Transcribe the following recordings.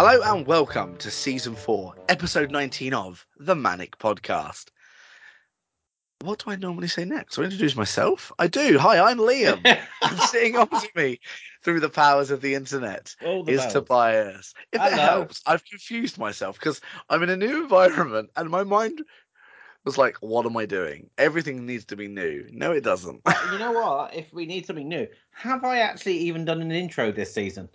Hello and welcome to season four, episode 19 of the ManNic Podcast. What do I normally say next? Do I introduce myself? I do. Hi, I'm Liam. and sitting opposite me through the powers of the internet the is bells. Tobias. If it helps, I've confused myself because I'm in a new environment and my mind was like, what am I doing? Everything needs to be new. No, it doesn't. You know what? If we need something new, have I actually even done an intro this season?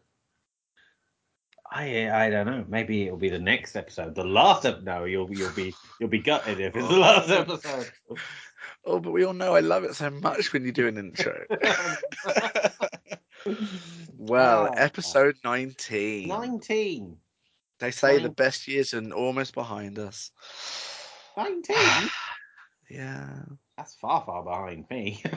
I I don't know. Maybe it'll be the next episode. The last episode. no, you'll you'll be you'll be gutted if it's the last episode. oh, but we all know I love it so much when you do an intro. well, Ah. episode 19. Nineteen. They say the best years are almost behind us. Nineteen. yeah. That's far far behind me.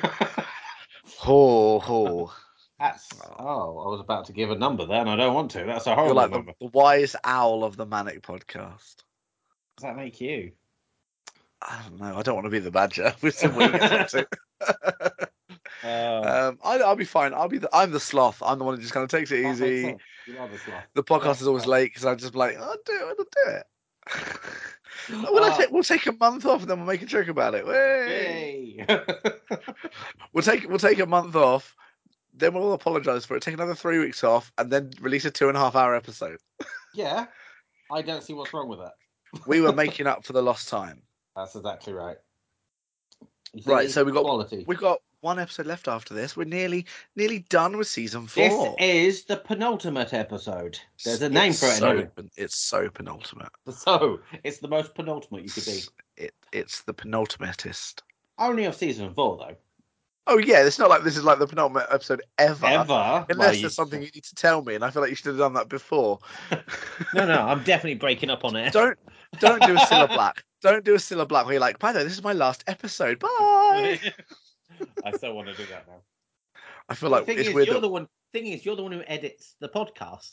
Ho, ho. That's oh, I was about to give a number there, and I don't want to. That's a horrible You're like number. the, the wise owl of the ManNic podcast. Does that make you? I don't know. I don't want to be the badger. We'll see what he gets up to. Uh, Um, I, I'll be fine. I'll be the, I'm the sloth. I'm the one who just kind of takes it easy. You are the sloth. The podcast is always late because I'm just like, I'll do it. I'll do it. We'll, Uh, take, we'll take a month off and then we'll make a joke about it. We'll take we'll take a month off, then we'll all apologise for it. Take another three weeks off, and then release a two and a half hour episode. yeah, I don't see what's wrong with that. We were making up for the lost time. That's exactly right. Right, so we got- quality. We've got one episode left after this. We're nearly nearly done with season four. This is the penultimate episode. There's a name for it. So, it's so penultimate. So it's the most penultimate you could be. It it's the penultimatist. Only of season four, though. Oh yeah, it's not like this is like the penultimate episode ever. Ever. Unless Well, there's something you need to tell me, and I feel like you should have done that before. No, no, I'm definitely breaking up on it. don't don't do a Cilla Black. Don't do a Cilla Black where you're like, by the way, this is my last episode. Bye. I still want to do that now. I feel the like thing it's is, weird. you're that- the one. Thing is, you're the one who edits the podcast.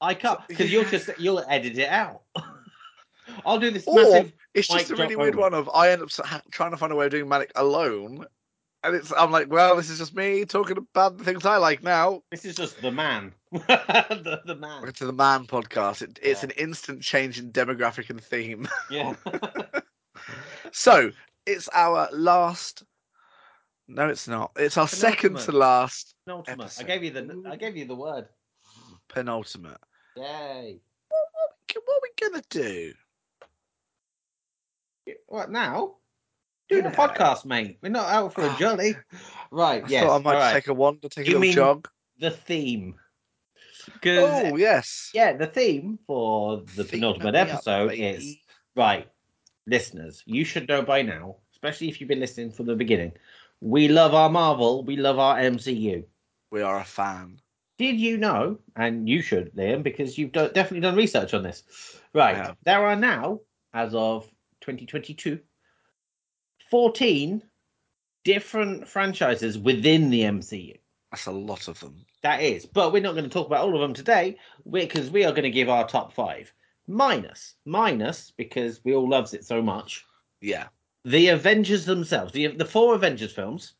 I can't because you'll just you'll edit it out. I'll do this Or massive. It's just a really weird one of I end up trying to find a way of doing ManNic alone, and it's I'm like, well, this is just me talking about the things I like now. This is just the man. the, the man. Welcome to the Man podcast. It, it's Yeah. an instant change in demographic and theme. Yeah. so it's our last. No, it's not. It's our second to last Penultimate. I gave you the I gave you the word. penultimate. Yay. What are we gonna do? What now? Do the Yeah. podcast, mate. We're not out for a jolly. Right, I yes. thought I might right. take a wander, take a You little jog. The theme. Oh yes. yeah, the theme for the Theme penultimate me up, episode is right, listeners. You should know by now, especially if you've been listening from the beginning. We love our Marvel. We love our MCU. We are a fan. Did you know, and you should, Liam, because you've done, definitely done research on this. Right. There are now, as of 2022, 14 different franchises within the MCU. That's a lot of them. That is. But we're not going to talk about all of them today because we are going to give our top five. Minus, minus, because we all loves it so much, Yeah. the Avengers themselves, the, the four Avengers films.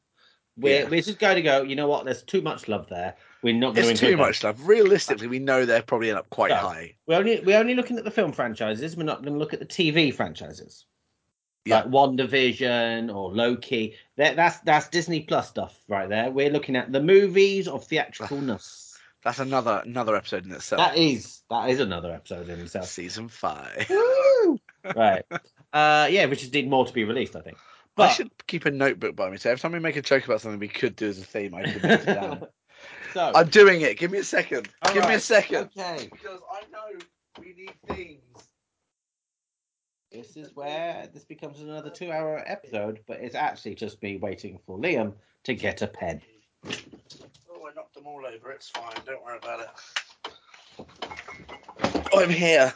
We're, Yeah. we're just going to go, you know what, there's too much love there. We're not going It's to too much stuff. Realistically, we know they're probably end up quite No. high. We're only we're only looking at the film franchises. We're not going to look at the TV franchises. Yeah. Like WandaVision or Loki. That that's that's Disney Plus stuff right there. We're looking at the movies of theatricalness. That's another another episode in itself. that is that is another episode in itself. Season five. Right. Uh yeah, which is need more to be released, I think. I should keep a notebook by me. So every time we make a joke about something we could do as a theme, I could note it down. so I'm doing it. Give me a second. all Give me a second. Okay. Because I know we need themes. This is where this becomes another two hour episode, but it's actually just me waiting for Liam to get a pen. Oh, I knocked them all over. It's fine. Don't worry about it. I'm here.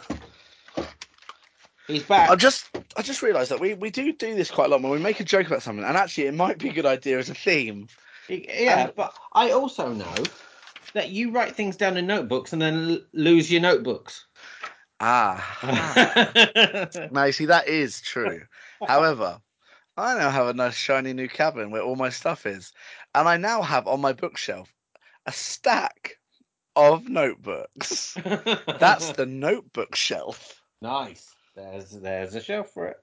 He's back. I just I just realised that we, we do do this quite a lot when we make a joke about something, and actually it might be a good idea as a theme. Yeah, Um, but I also know that you write things down in notebooks and then l- lose your notebooks. Ah. now you see that is true. However, I now have a nice shiny new cabin where all my stuff is, and I now have on my bookshelf a stack of notebooks. That's the notebook shelf. nice. There's there's a shelf for it.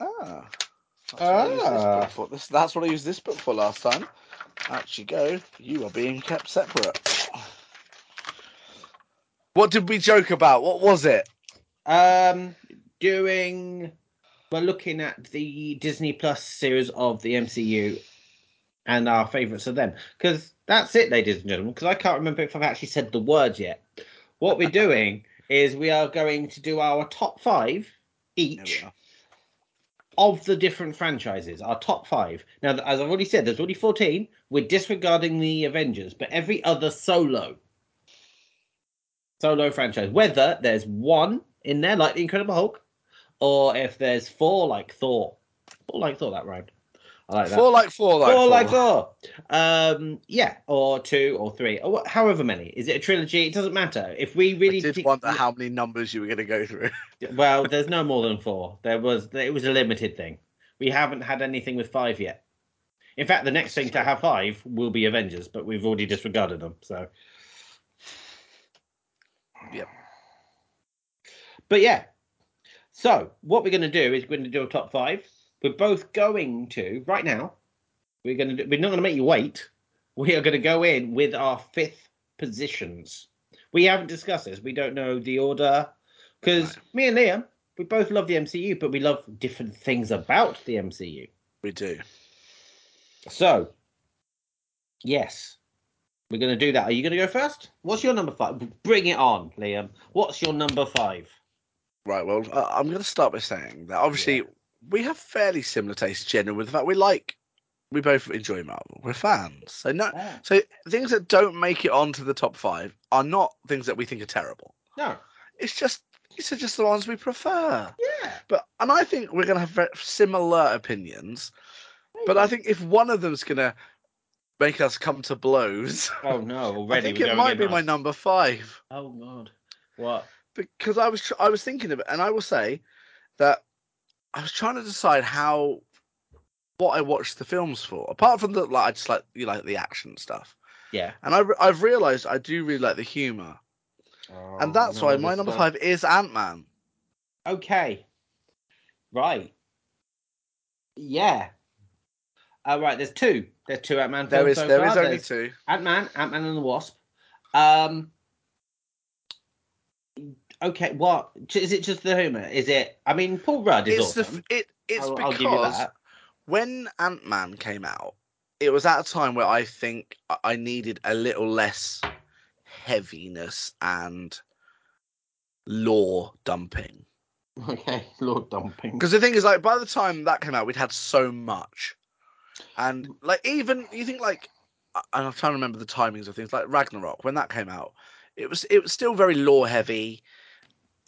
Ah. That's what, I this Ah. for. This, that's what I used this book for last time. Actually, go. You are being kept separate. What did we joke about? What was it? Um, doing we're looking at the Disney Plus series of the MCU and our favourites of them because that's it, ladies and gentlemen. Because I can't remember if I've actually said the words yet. What we're doing is we are going to do our top five each of the different franchises. Our top five. Now, as I've already said, there's already fourteen. We're disregarding the Avengers, but every other solo solo franchise, whether there's one in there like the Incredible Hulk, or if there's four like Thor, four like Thor that round. I like that. Four like four like Four four. like Thor. Um, yeah, or two or three, or wha- however many. Is it a trilogy? It doesn't matter. If we really I did wonder how many numbers you were going to go through. well, there's no more than four. There was it was a limited thing. We haven't had anything with five yet. In fact, the next thing to have five will be Avengers, but we've already disregarded them. So, Yep. but yeah. So what we're going to do is we're going to do a top five. We're both going to right now. We're going to do, we're not going to make you wait. We are going to go in with our fifth positions. We haven't discussed this. We don't know the order because me and Liam, we both love the MCU, but we love different things about the MCU. We do. So, yes, we're going to do that. Are you going to go first? What's your number five? Bring it on, Liam. What's your number five? Right. Well, uh, I'm going to start by saying that obviously Yeah. we have fairly similar tastes, generally, with the fact we like, we both enjoy Marvel. We're fans. So no, so things that don't make it onto the top five are not things that we think are terrible. No. It's just these are just the ones we prefer. Yeah. But and I think we're going to have very similar opinions. But I think if one of them's going to make us come to blows, Oh no! Already, I think it might be on- my number five. Oh god! What? because I was I was thinking of it, and I will say that I was trying to decide how what I watched the films for. Apart from the like, I just like you like the action stuff, Yeah. and I I've realised I do really like the humour, and that's Oh, why my number five is Ant Man. Okay. Right. Yeah. Uh, right. There's two. There's two Ant Man films There is so there far. is only There's two. Ant Man, Ant Man and the Wasp. Um. Okay. What is it? Just the humor? Is it? I mean, Paul Rudd is It's awesome. the it it's I'll, because I'll give you that. when Ant Man came out, it was at a time where I think I- I needed a little less heaviness and lore dumping. Okay, lore Dumping. Because the thing is, like, by the time that came out, we'd had so much, and like even you think like, I- I'm trying to remember the timings of things like Ragnarok when that came out. It was it was still very lore heavy,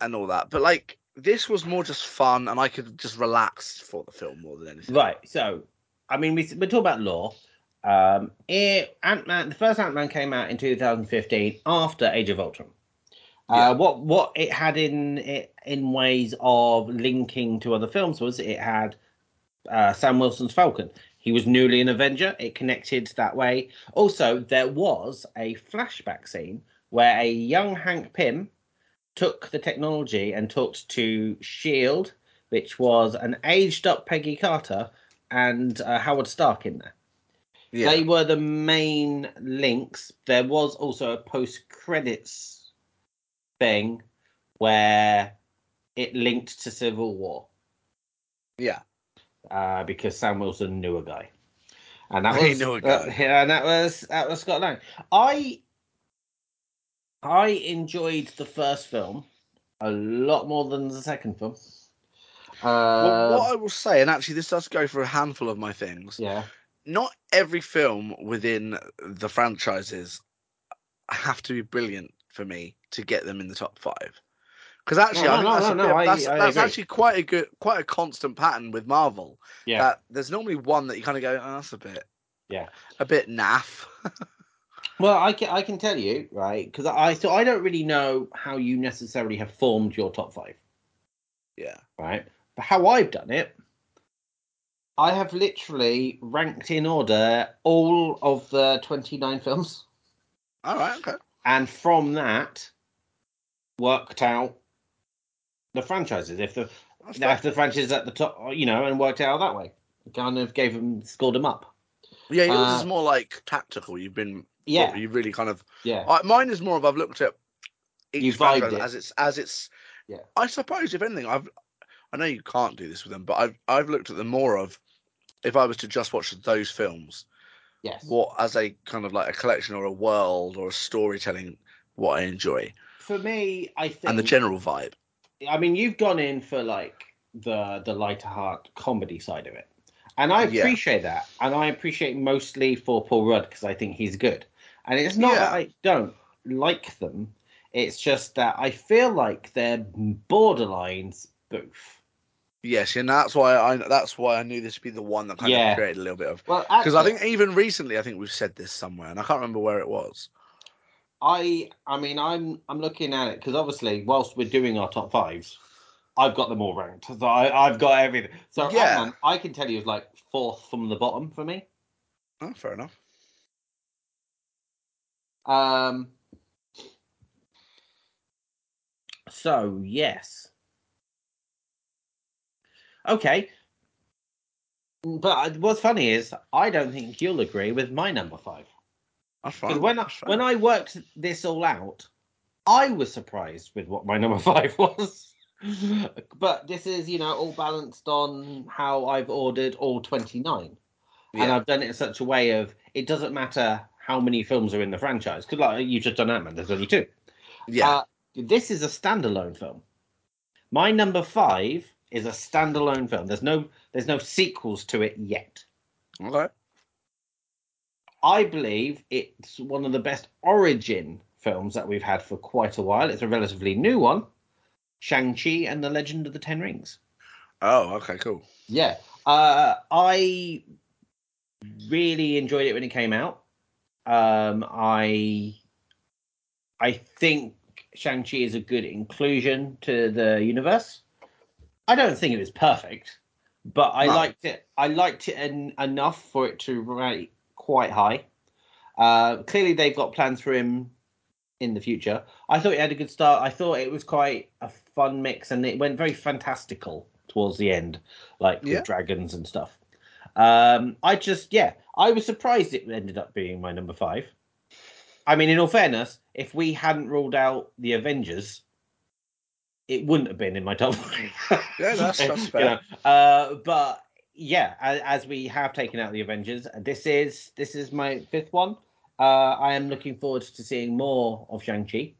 and all that. But like this was more just fun, and I could just relax for the film more than anything. Right. So, I mean, we we talk about lore. Um, Ant Man, the first Ant Man came out in 2015 after Age of Ultron. Yeah. Uh, what what it had in it in ways of linking to other films was it had uh, Sam Wilson's Falcon. He was newly an Avenger. It connected that way. Also, there was a flashback scene where a young Hank Pym took the technology and talked to Shield, which was an aged up Peggy Carter and uh, Howard Stark in there. Yeah, They were the main links. There was also a post credits thing where it linked to Civil War yeah. Uh, because Sam Wilson knew a guy, and that was uh, yeah, and that was that was Scott Lang. I I enjoyed the first film a lot more than the second film. Well, Uh, what I will say, and actually this does go for a handful of my things. yeah, Not every film within the franchises have to be brilliant for me to get them in the top five. Because actually, No, I think no, that's, no, no, bit, I- that's, I that's agree. actually quite a good, quite a constant pattern with Marvel. yeah. That there's normally one that you kind of go, oh, that's a bit, Yeah. a bit naff. Well, I can I can tell you right because I so I don't really know how you necessarily have formed your top five, yeah, right? But how I've done it, I have literally ranked in order all of the twenty nine films All right, okay. and from that worked out the franchises. If the That's if the franchise at the top, you know, and worked out that way, kind of gave them scored them up. Yeah, yours Uh, is more like tactical. You've been Yeah, you really kind of. yeah, I mine is more of I've looked at each You franchise it. as it's as it's. Yeah. I suppose if anything, I've. I know you can't do this with them, but I've I've looked at them more of. If I was to just watch those films, yes. what as a kind of like a collection or a world or a storytelling, what I enjoy For me, I think, and the general vibe. I mean, you've gone in for like the the lighter heart comedy side of it, and I Yeah. appreciate that, and I appreciate mostly for Paul Rudd because I think he's good, and it's not Yeah. that I don't like them. It's just that I feel like they're borderline spoof. Yes, and that's why I that's why I knew this would be the one that kind Yeah. of created a little bit of Well, because I think even recently I think we've said this somewhere and I can't remember where it was. I I mean I'm I'm looking at it because obviously whilst we're doing our top fives, I've got them all ranked. So I, I've got everything. So Yeah. I can tell you is like fourth from the bottom for me. Oh, fair enough. Um. So yes. Okay. But what's funny is I don't think you'll agree with my number five. That's Because fine. when I, that's fine. when I worked this all out, I was surprised with what my number five was. but this is, you know, all balanced on how I've ordered all 29. And. I've done it in such a way of it doesn't matter how many films are in the franchise. Because, like, you've just done Ant Man, there's only two. yeah. Uh, this is a standalone film. My number five is a standalone film. There's no there's no sequels to it yet. okay. I believe it's one of the best origin films that we've had for quite a while. It's a relatively new one. Shang-Chi and the Legend of the Ten Rings. Oh, okay, cool. Yeah. Uh, I really enjoyed it when it came out. Um, I I think Shang-Chi is a good inclusion to the universe. I don't think it was perfect, but I No. liked it. I liked it en- enough for it to rate quite high. Uh, clearly, they've got plans for him in the future. I thought it had a good start. I thought it was quite a fun mix, and it went very fantastical towards the end, like Yeah. with dragons and stuff. Um, I just, yeah, I was surprised it ended up being my number five. I mean, in all fairness, if we hadn't ruled out the Avengers, it wouldn't have been in my top five. Yeah, that's- that's You fair. know, uh, but yeah, as, we have taken out the Avengers, this is this is my fifth one. Uh, I am looking forward to seeing more of Shang Chi.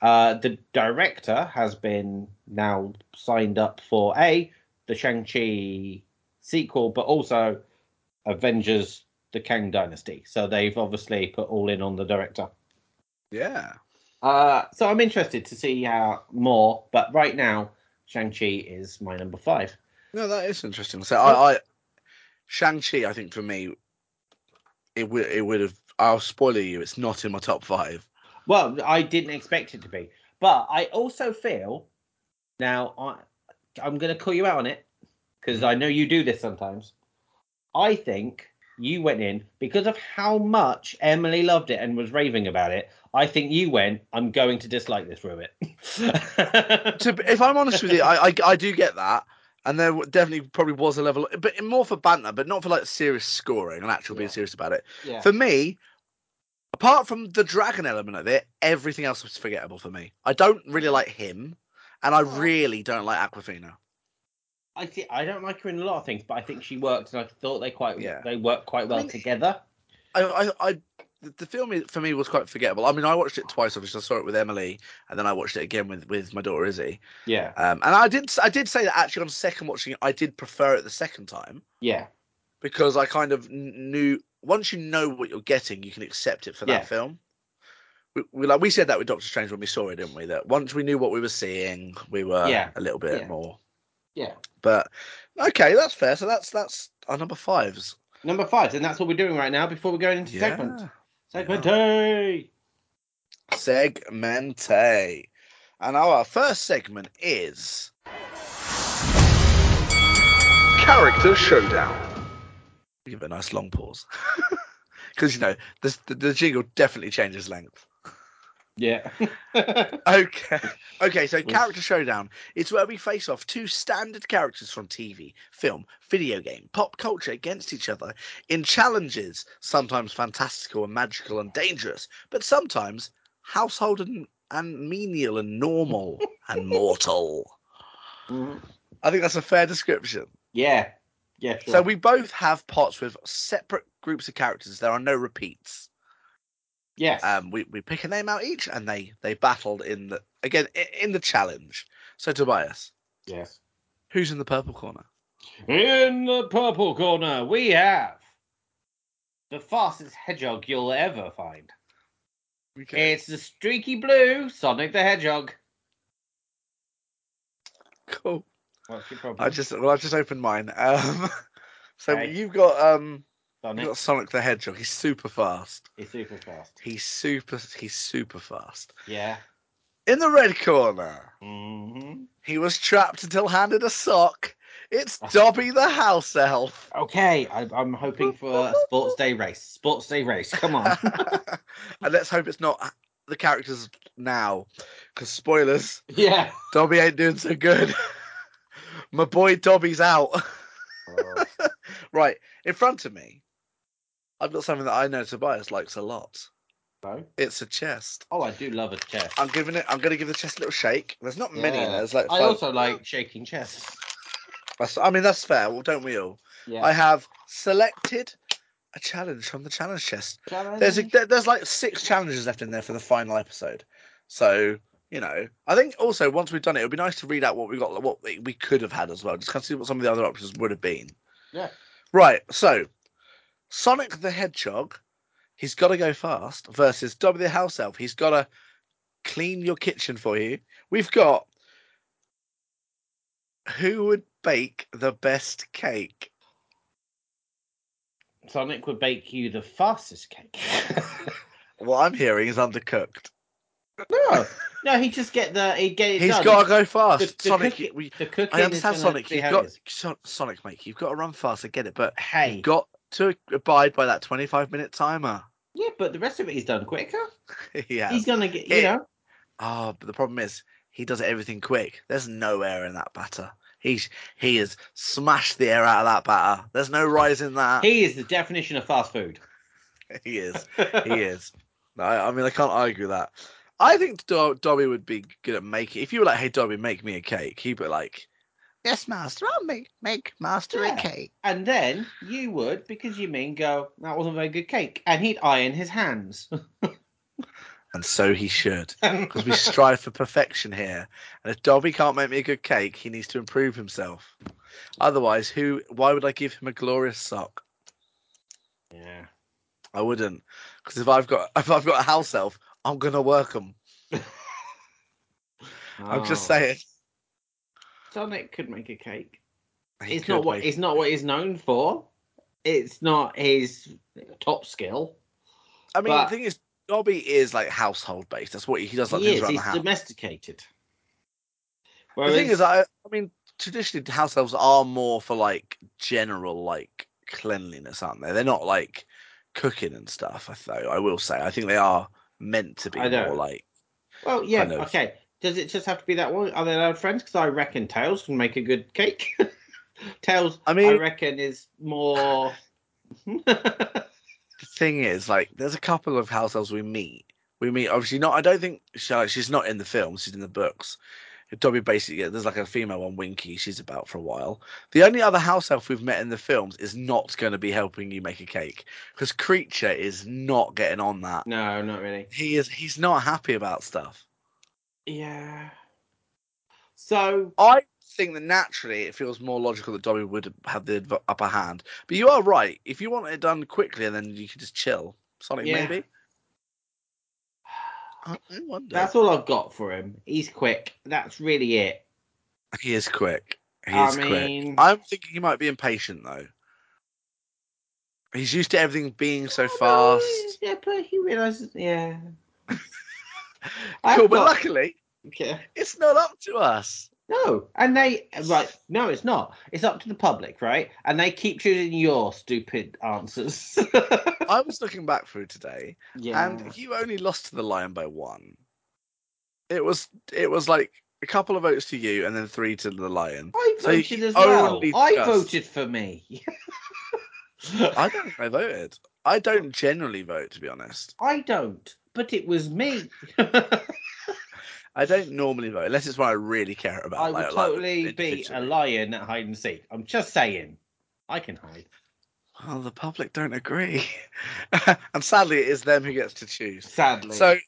Uh, the director has been now signed up for a the Shang Chi sequel, but also Avengers: The Kang Dynasty. So they've obviously put all in on the director. Yeah. Uh, so I'm interested to see how more, but right now Shang Chi is my number five. No, that is interesting. So I, I Shang Chi, I think for me, it would it would have. I'll spoil you. It's not in my top five. Well, I didn't expect it to be, but I also feel now I I'm going to call you out on it because I know you do this sometimes. I think you went in because of how much Emily loved it and was raving about it. I think you went. I'm going to dislike this Rubit. To, if I'm honest with you, I, I I do get that, and there definitely probably was a level, but more for banter, but not for like serious scoring and actual being serious about it. yeah. For me, apart from the dragon element of it, everything else was forgettable for me. I don't really like him, and I really don't like Awkwafina. I think I don't like her in a lot of things, but I think she worked, and I thought they quite Yeah. they worked quite well mean, together. I, I, I the- the film for me was quite forgettable. I mean, I watched it twice. Obviously, I saw it with Emily, and then I watched it again with, with my daughter Izzy. Yeah, Um, and I did I did say that actually on second watching it, I did prefer it the second time yeah, because I kind of knew once you know what you're getting, you can accept it for that Yeah. film. We, we like we said that with Doctor Strange when we saw it, didn't we? That once we knew what we were seeing, we were Yeah. a little bit Yeah. more. yeah. But okay, that's fair. So that's that's our number fives. Number five, and that's what we're doing right now before we're going into. Yeah. Segment A. Segmente. And our first segment is Character Showdown. give it a nice long pause. because you know the, the the jingle definitely changes length. Yeah. Okay. Okay, so character showdown. It's where we face off two standard characters from TV, film, video game, pop culture against each other in challenges, sometimes fantastical and magical and dangerous, but sometimes household and, and menial and normal and mortal. Mhm. I think that's a fair description. Yeah. Yeah. Sure. So we both have pots with separate groups of characters. There are no repeats. Yes. Um, we, we pick a name out each, and they they battled in the again in the challenge. So Tobias, yes. who's in the purple corner? In the purple corner, we have the fastest hedgehog you'll ever find. It's the streaky blue Sonic the Hedgehog. cool. What's your problem? I just well, I just opened mine. Um, so Okay. you've got um, Sonic you've got Sonic the Hedgehog. He's super fast. He's super fast. He's super. He's super fast. Yeah. In the red corner, hmm he was trapped until handed a sock. It's Dobby the house elf. Okay, I, I'm hoping for a sports day race. Sports day race. Come on. and let's hope it's not the characters now, because spoilers, yeah. Dobby ain't doing so good. My boy Dobby's out. right in front of me, I've got something that I know Tobias likes a lot. No. It's a chest. Oh, I do love a chest. I'm giving it. I'm going to give the chest a little shake. There's not many in Yeah. there. There's like I also like shaking chests. That's, I mean, that's fair. Well, don't we all? Yeah. I have selected a challenge from the challenge chest. Challenge. There's a, there's like six challenges left in there for the final episode. So you know, I think also once we've done it, it would be nice to read out what we got, what we we could have had as well. Just kind of see what some of the other options would have been. Yeah. Right. So Sonic the Hedgehog, he's got to go fast versus Dobby the House Elf. He's got to clean your kitchen for you. We've got who would bake the best cake? Sonic would bake you the fastest cake. What I'm hearing is undercooked. no, no, he just get the he get it He's done. got to go fast. The- the Sonic, cooking- we, the cooking. I understand Sonic. You've got Sonic, mate. You've got to run fast. I get it, but Hey, you've got to abide by that 25 minute timer. yeah, but the rest of it he's done quicker. yeah. He's gonna get you It- know. Oh, but the problem is he does everything quick. There's no air in that batter. He's he has smashed the air out of that batter. There's no rise in that. He is the definition of fast food. He is. He is. I, I mean I can't argue that. I think Do- Dobby would be good at making. If you were like, "Hey, Dobby, make me a cake," he'd be like, "Yes, master. I'll make make master Yeah. a cake." And then you would, because you mean, go, that wasn't a very good cake. And he'd iron his hands. And so he should. because we strive for perfection here. And if Dobby can't make me a good cake, he needs to improve himself. Otherwise, who? Why would I give him a glorious sock? yeah. I wouldn't, because if I've got if I've got a house elf, I'm gonna work them. I'm just Oh. saying. Sonic could make a cake. He it's not what it's not what he's known for. It's not his top skill. I mean, the thing is, Dobby is like household based. That's what he, he does. Like he things is. around He's the house. domesticated. The thing is, I, I mean, traditionally house elves are more for like general like cleanliness, aren't they? They're not like cooking and stuff. I though I will say, I think they are meant to be more like. well, yeah, kind of- okay. Does it just have to be that one? Are they allowed friends? Because I reckon Tails can make a good cake. Tails, I mean, I reckon is more. the thing is, like, there's a couple of house elves we meet. We meet, obviously, not. I don't think she, she's not in the films. She's in the books. Dobby basically, there's like a female one, Winky. She's about for a while. The only other house elf we've met in the films is not going to be helping you make a cake because Kreacher is not getting on that. no, not really. He is. He's not happy about stuff. Yeah. So I think that naturally it feels more logical that Dobby would have the upper hand. But you are right. If you want it done quickly and then you can just chill, Sonic Yeah. maybe. I I wonder. that's all I've got for him. He's quick. That's really it. He is quick. He I is quick. mean- I'm thinking he might be impatient though. He's used to everything being so Oh, fast. Yeah, but he realizes. Yeah. Cool, but luckily Yeah. it's not up to us. No, and they right. No, it's not. It's up to the public, right? And they keep choosing your stupid answers. I was looking back through today, Yeah. and you only lost to the Lion by one. It was it was like a couple of votes to you, and then three to the Lion. I So voted as well. I just- voted for me. I don't I voted. I don't generally vote, to be honest. I don't, but it was me. I don't normally vote unless it's what I really care about. I would like- like totally be a lion at hide and seek. I'm just saying. I can hide. Well, the public don't agree, and sadly, it is them who gets to choose. Sadly. So,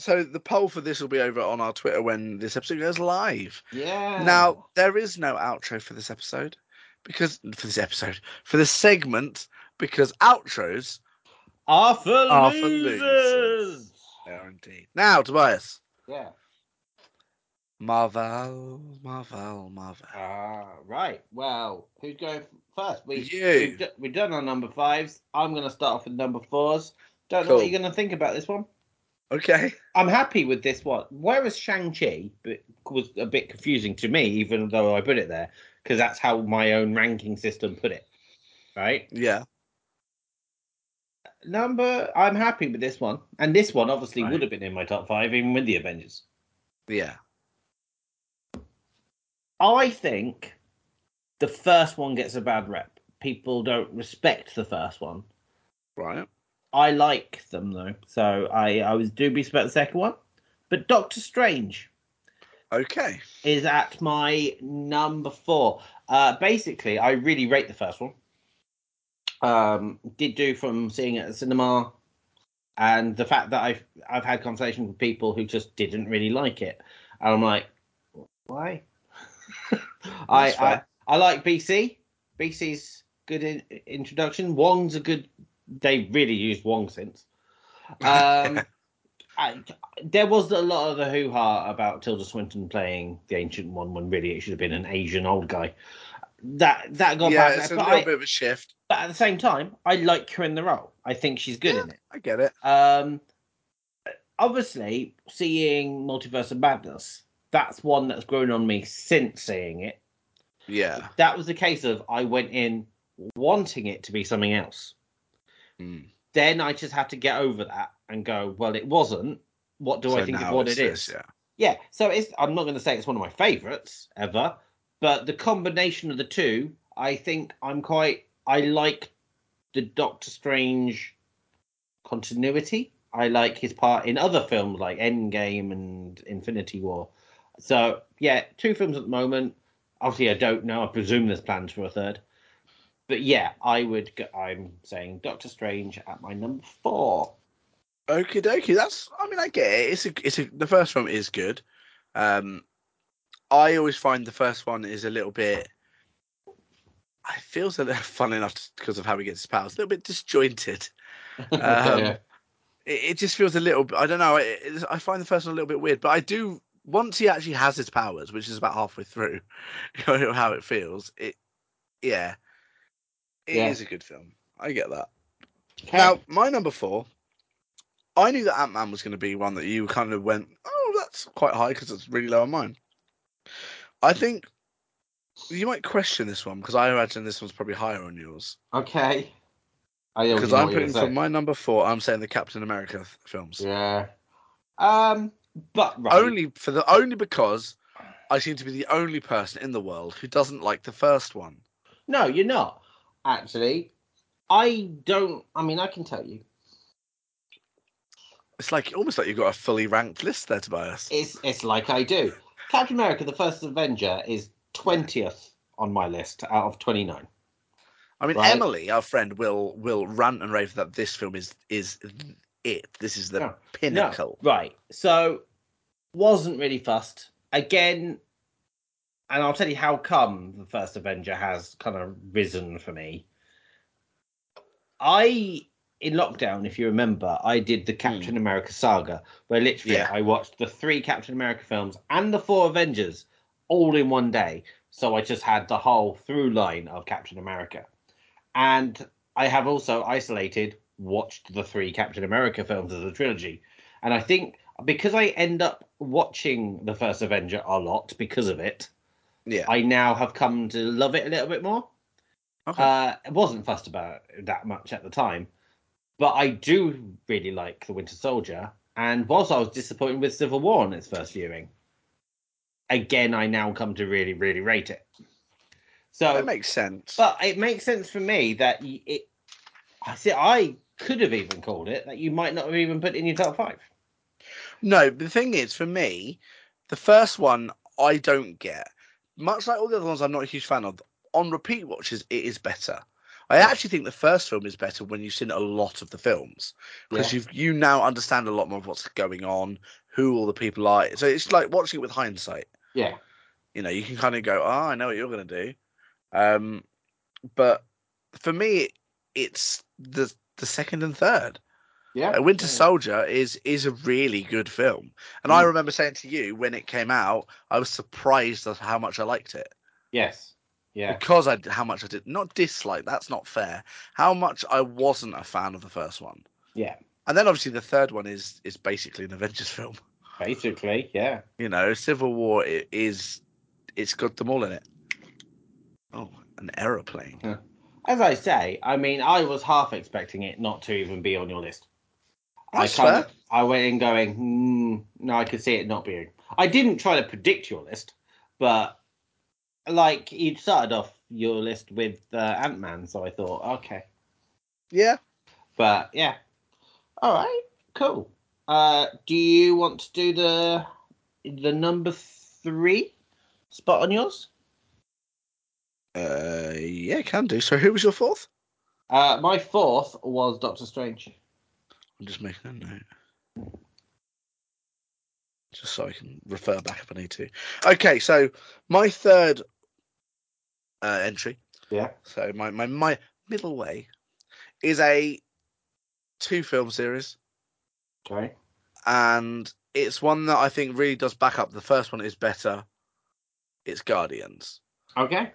so the poll for this will be over on our Twitter when this episode goes live. yeah. Now, there is no outro for this episode because for this episode for this segment because outros are for Are for losers. Losers. are indeed. Now, Tobias, Yeah. Marvel, Marvel, Marvel. Ah, right. Well, who's going first? We, You. We've, done our number fives. I'm going to start off with number fours. Don't know what you're going to think about this one. Okay. I'm happy with this one. Whereas Shang-Chi was a bit confusing to me, even though I put it there, because that's how my own ranking system put it. Right? Yeah. Number, I'm happy with this one. And this one obviously Right. would have been in my top five, even with the Avengers. Yeah. I think the first one gets a bad rep. People don't respect the first one. Right. I like them though, so I I was dubious about the second one. But Doctor Strange Okay. is at my number four. Uh, basically, I really rate the first one. Um, did do from seeing it at the cinema, and the fact that I've I've had conversations with people who just didn't really like it, and I'm like, why? I, I. I like BC. BC's good in, introduction. Wong's a good. They really used Wong since. Um, I, there was a lot of the hoo ha about Tilda Swinton playing the Ancient One when really it should have been an Asian old guy. That that got yeah, back, it's a but, little I- bit of a shift. But at the same time, I like her in the role. I think she's good in it. I get it. Um, obviously, seeing Multiverse of Madness, that's one that's grown on me since seeing it. Yeah. That was the case of I went in wanting it to be something else. Mm. Then I just had to get over that and go, well, it wasn't. What do I think of what it this, is? Yeah. Yeah, so it's. I'm not going to say it's one of my favourites ever, but the combination of the two, I think I'm quite. I like the Doctor Strange continuity. I like his part in other films like Endgame and Infinity War. So yeah, two films at the moment. Obviously, I don't know. I presume there's plans for a third. But yeah, I would. Go, I'm saying Doctor Strange at my number four. Okie dokie. That's. I mean, I get it. It's a. It's a. The first one is good. Um, I always find the first one is a little bit. I feels a little fun enough because of how he gets his powers. A little bit disjointed. Um, It, it just feels a little. I don't know. It, it- I find the first one a little bit weird, but I do. Once he actually has his powers, which is about halfway through, you know, how it feels. It. Yeah. it is Yeah. a good film. I get that. Okay. Now, my number four, I knew that Ant Man was going to be one that you kind of went, oh, that's quite high because it's really low on mine. I think you might question this one because I imagine this one's probably higher on yours. okay. Because I'm putting for my number four, I'm saying the Captain America th- films. Yeah. Um. But right. Only for the only because I seem to be the only person in the world who doesn't like the first one. No, you're not. Actually, I don't. I mean, I can tell you, It's like almost like you've got a fully ranked list there, Tobias. it's it's like I do. Captain America: The First Avenger is twentieth on my list out of twenty nine. I mean, Right. Emily, our friend, will will rant and rave that this film is is it. This is the No. pinnacle. No, right. So, wasn't really fussed again, and I'll tell you how come the First Avenger has kind of risen for me. I in lockdown, if you remember, I did the hmm. Captain America saga, where literally Yeah. I watched the three Captain America films and the four Avengers all in one day. So I just had the whole through line of Captain America. And I have also isolated, watched the three Captain America films as a trilogy. And I think because I end up watching the first Avenger a lot because of it, Yeah. I now have come to love it a little bit more. Okay. Uh, I wasn't fussed about it that much at the time, but I do really like The Winter Soldier. And whilst I was disappointed with Civil War on its first viewing, again, I now come to really, really rate it. So That makes sense. But it makes sense for me that it. I see. I could have even called it that you might not have even put in your top five. No, the thing is, for me, the first one I don't get. Much like all the other ones, I'm not a huge fan of. On repeat watches, it is better. I actually think the first film is better when you've seen a lot of the films because Yeah. you've you now understand a lot more of what's going on, who all the people are. So it's like watching it with hindsight. Yeah. You know, you can kind of go, "Oh, I know what you're going to do," um, but for me, it's the the second and third. Yeah. Uh, Winter yeah. Soldier is is a really good film, and I Mm. remember saying to you when it came out, I was surprised at how much I liked it Yes. Yeah. because I how much I did not dislike. That's not fair. How much I wasn't a fan of the first one, Yeah. and then obviously the third one is is basically an Avengers film. Basically, yeah. You know, Civil War i- is it's got them all in it. Oh, an aeroplane. As I say, I mean, I was half expecting it not to even be on your list. I kind fair. I went in going, hmm, no, I could see it not being. I didn't try to predict your list, but like you started off your list with uh, Ant Man, so I thought, okay, Yeah. but yeah, all right, cool. Uh, do you want to do the the number three spot on yours? Uh, yeah, can do. So, who was your fourth? Uh, my fourth was Doctor Strange. I'm just making a note. Just so I can refer back if I need to. Okay, so my third uh, entry, Yeah. so my, my, my middle way, is a two film series, Okay. and it's one that I think really does back up. The first one is better. It's Guardians. Okay.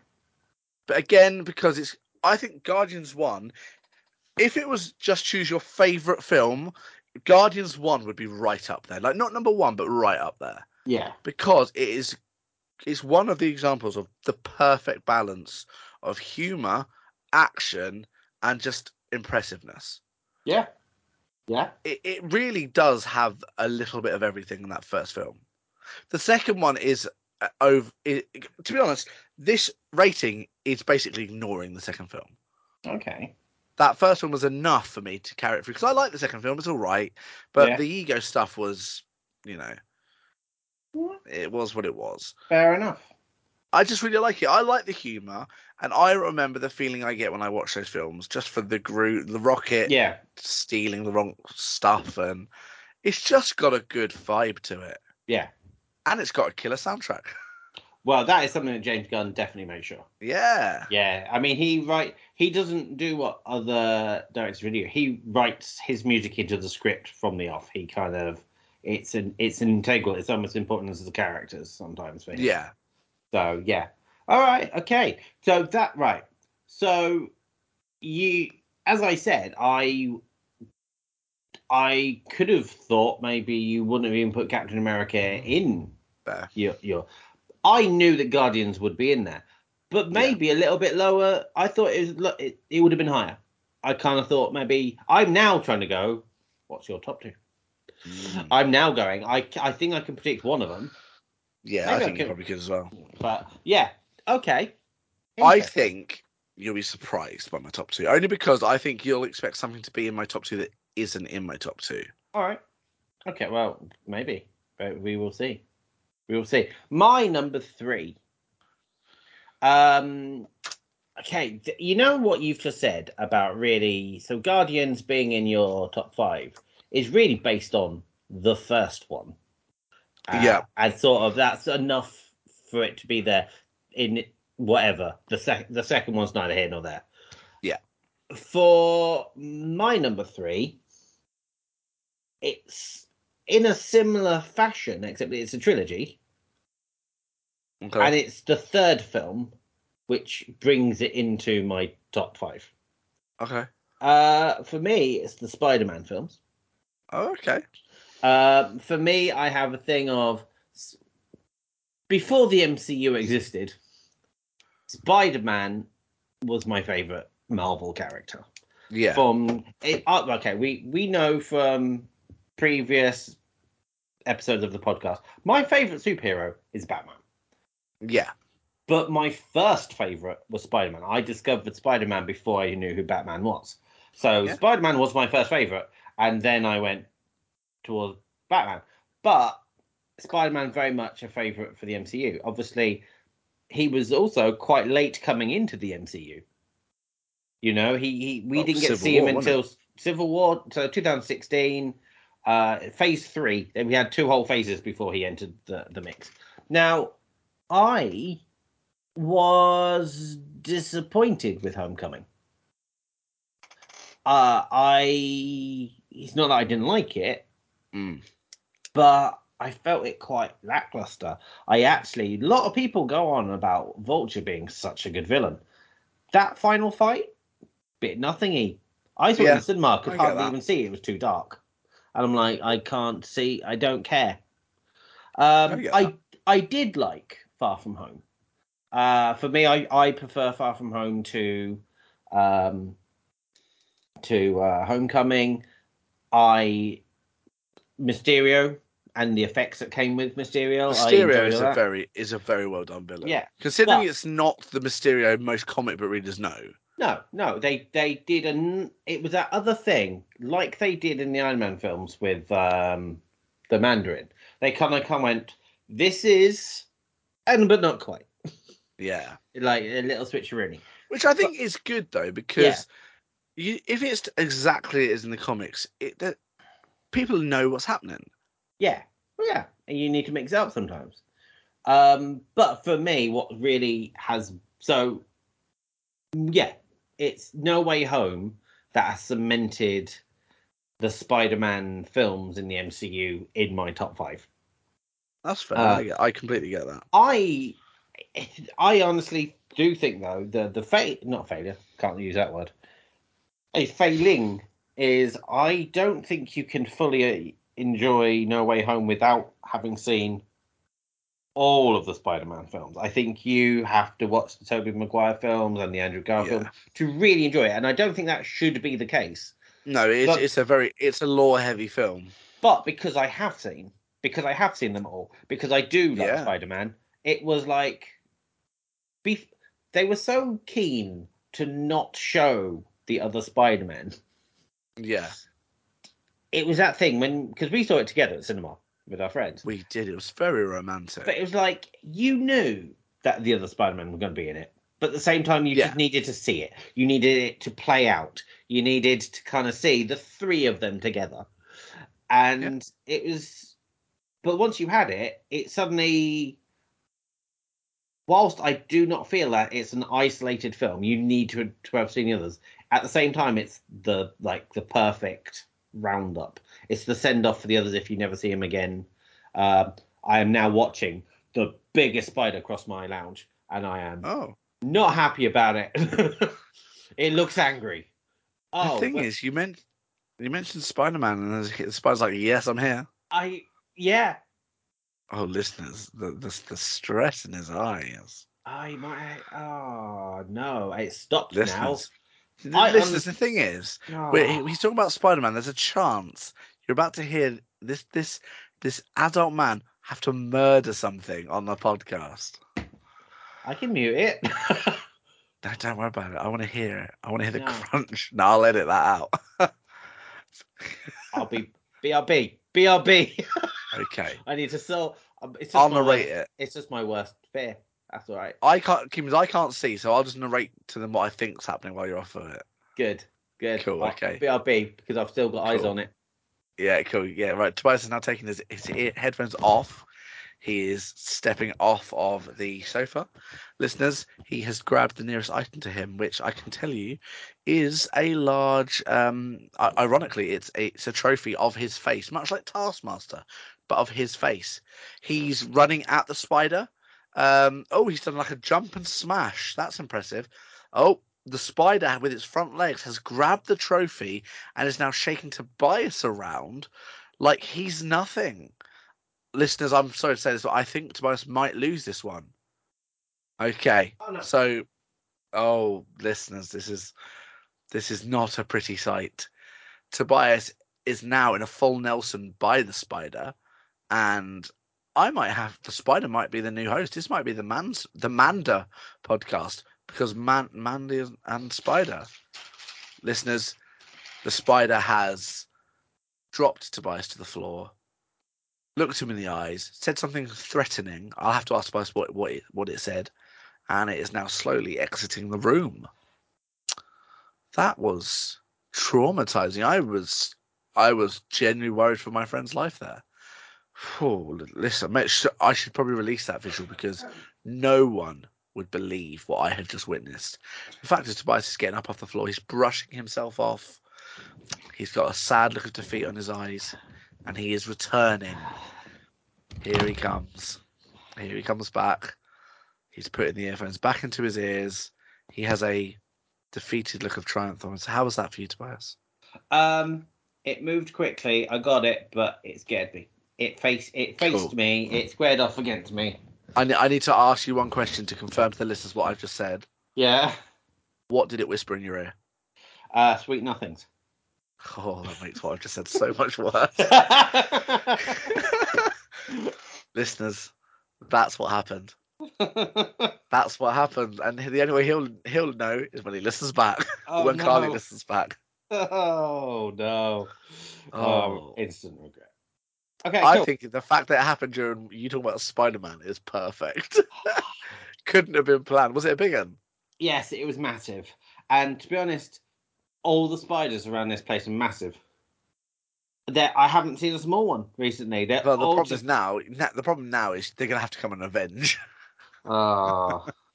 But again, because it's, I think Guardians 1, if it was just choose your favourite film, Guardians 1 would be right up there. Like, not number one, but right up there. Yeah. Because it is, it's one of the examples of the perfect balance of humour, action, and just impressiveness. Yeah. Yeah. It, it really does have a little bit of everything in that first film. The second one is uh, over. It, to be honest, this rating is basically ignoring the second film. Okay. That first one was enough for me to carry it through because I like the second film; it's all right, but Yeah. the ego stuff was, you know, it was what it was. Fair enough. I just really like it. I like the humor, and I remember the feeling I get when I watch those films, just for the Groot, the Rocket Yeah. stealing the wrong stuff, and it's just got a good vibe to it, Yeah. and it's got a killer soundtrack. Well, that is something that James Gunn definitely makes sure. Yeah, Yeah, I mean, he write he doesn't do what other directors really do. He writes his music into the script from the off. He kind of it's an it's an integral. It's almost important as the characters sometimes for him. yeah, So yeah. All right. Okay. So that right. So you, as I said, I I could have thought maybe you wouldn't have even put Captain America in there. your your. I knew that Guardians would be in there, but maybe a little bit lower. I thought it was it, it would have been higher. I kind of thought maybe I'm now trying to go. What's your top two? Mm. I'm now going. I I think I can predict one of them, Yeah, Maybe I I think you probably could as well. but yeah. Okay. I think you'll be surprised by my top two, only because I think you'll expect something to be in my top two that isn't in my top two. All right. Okay. Well, maybe, but we will see. We will see. My number three. Um. Okay. You know what you've just said about really. So Guardians being in your top five is really based on the first one. Uh, Yeah. And sort of that's enough for it to be there in whatever the sec- the second one's neither here nor there. Yeah. For my number three, it's in a similar fashion, except it's a trilogy, Okay. and it's the third film, which brings it into my top five. okay. Uh, for me, it's the Spider-Man films. Oh, okay. Um, for me, I have a thing of before the MCU existed, Spider-Man was my favorite Marvel character. Yeah. From it, uh, okay, we we know from previous episodes of the podcast, my favorite superhero is Batman. Yeah. But my first favorite was Spider Man. I discovered Spider Man before I knew who Batman was. So Yeah. Spider Man was my first favorite, and then I went towards Batman. But Spider Man very much a favorite for the MCU. Obviously, he was also quite late coming into the MCU. You know, he, he we Well, didn't get to see him War, wasn't until Civil War, so 2016, uh, Phase Three. Then we had two whole phases before he entered the the mix. Now, I was disappointed with Homecoming. Uh, I it's not that I didn't like it, Mm. but I felt it quite lackluster. I actually, a lot of people go on about Vulture being such a good villain. That final fight, bit nothingy. I saw it in Yeah, the cinema, could I hardly even see it. It was too dark, and I'm like, I can't see. I don't care. Um, get I. I did like Far From Home. Uh, for me, I, I prefer Far From Home to um, to uh, Homecoming. I Mysterio and the effects that came with Mysterio. Mysterio is all a that. very is a very well done villain. Yeah, Considering but- it's not the Mysterio most comic book readers know. No, no, they they did an. It was that other thing, like they did in the Iron Man films with um, the Mandarin. They kind of come went, this is, and but not quite, Yeah. like a little switcheroo. Which I think is good though, because Yeah. you, if it's exactly as in the comics, it that people know what's happening. Yeah, yeah, and you need to mix it up sometimes. Um, but for me, what really has so, yeah, it's No Way Home that has cemented the Spider-Man films in the MCU in my top five. That's fair. Uh, I, I completely get that. I, I honestly do think though the the fa- not failure can't use that word. A failing is I don't think you can fully uh, enjoy No Way Home without having seen all of the Spider-Man films. I think you have to watch the Tobey Maguire films and the Andrew Garfield Yeah. to really enjoy it, and I don't think that should be the case. No, it's but- it's a very it's a lore heavy film. But because I have seen, because I have seen them all, because I do like Yeah. Spider Man, it was like, bef- they were so keen to not show the other Spider Man. Yeah, It was that thing when, because we saw it together at cinema with our friends, we did. It was very romantic. but it was like you knew that the other Spider Man was going to be in it. But at the same time, you Yeah. just needed to see it. You needed it to play out. You needed to kind of see the three of them together. And it was, but once you had it, it suddenly, whilst I do not feel that it's an isolated film, you need to, to have seen the others. At the same time, it's the like the perfect roundup. It's the send off for the others if you never see him again. Uh, I am now watching the biggest spider cross my lounge, and I am oh, not happy about it. it looks angry. Oh, the thing but is, you meant you mentioned Spider Man, and the Spider's like, "Yes, I'm here." I yeah, Oh, listeners, the the, the stress in his eyes. I might. Oh no, it stopped now. Listeners, I listeners. The thing is, Oh. Wait, he's talking about Spider Man. There's a chance you're about to hear this this this adult man have to murder something on the podcast. I can mute it. No, don't worry about it. I want to hear it. I want to hear the No. crunch. No, I'll edit that out. I'll be BRB. BRB. okay, I need to sell. um, It's just I'll narrate worst, it. It's just my worst fear. That's all right. I can't, Kim, I can't see, so I'll just narrate to them what I think's happening while you're off of it. Good. Good. Cool, Right, okay. BRB because I've still got eyes on it. Yeah, cool. Yeah, right. Tobias is now taking his, his headphones off. He is stepping off of the sofa. Listeners, he has grabbed the nearest item to him, which I can tell you is a large. Um, ironically, it's a, it's a trophy of his face, much like Taskmaster, but of his face. He's running at the spider. Um, oh, he's done like a jump and smash. That's impressive. Oh, the spider with its front legs has grabbed the trophy and is now shaking Tobias around like he's nothing. Listeners, I'm sorry to say this, but I think Tobias might lose this one. Okay, Oh no. so, oh, listeners, this is This is not a pretty sight. Tobias is now in a full Nelson by the spider, and I might have the spider might be the new host. This might be the man's the Manda podcast because Man Mandy and Spider listeners, the spider has dropped Tobias to the floor, looked him in the eyes, said something threatening. I'll have to ask Tobias what what it, what it said, and it is now slowly exiting the room. That was traumatizing. I was I was genuinely worried for my friend's life there. Oh, listen, I should probably release that visual because no one would believe what I had just witnessed. The fact is, Tobias is getting up off the floor. He's brushing himself off. He's got a sad look of defeat on his eyes, and he is returning. Here he comes. Here he comes back. He's putting the earphones back into his ears. He has a defeated look of triumph on his. How was that for you, Tobias? Um, it moved quickly. I got it, but it scared me. It faced it faced Cool. me. It squared off against me. I, I need to ask you one question to confirm to the listeners what I've just said. Yeah. What did it whisper in your ear? Uh, sweet nothings. Oh, that makes what I've just said so much worse. listeners, that's what happened. That's what happened, and the only way he'll he'll know is when he listens back. oh, when Carly listens back. Oh no. Oh. Oh, instant regret. Okay, I cool. think the fact that it happened during you talking about Spider Man is perfect. Couldn't have been planned. Was it a big one? Yes, it was massive. And to be honest, all the spiders around this place are massive. That I haven't seen a small one recently. They're Well, the problem just... is now. The problem now is they're gonna have to come and avenge. Oh.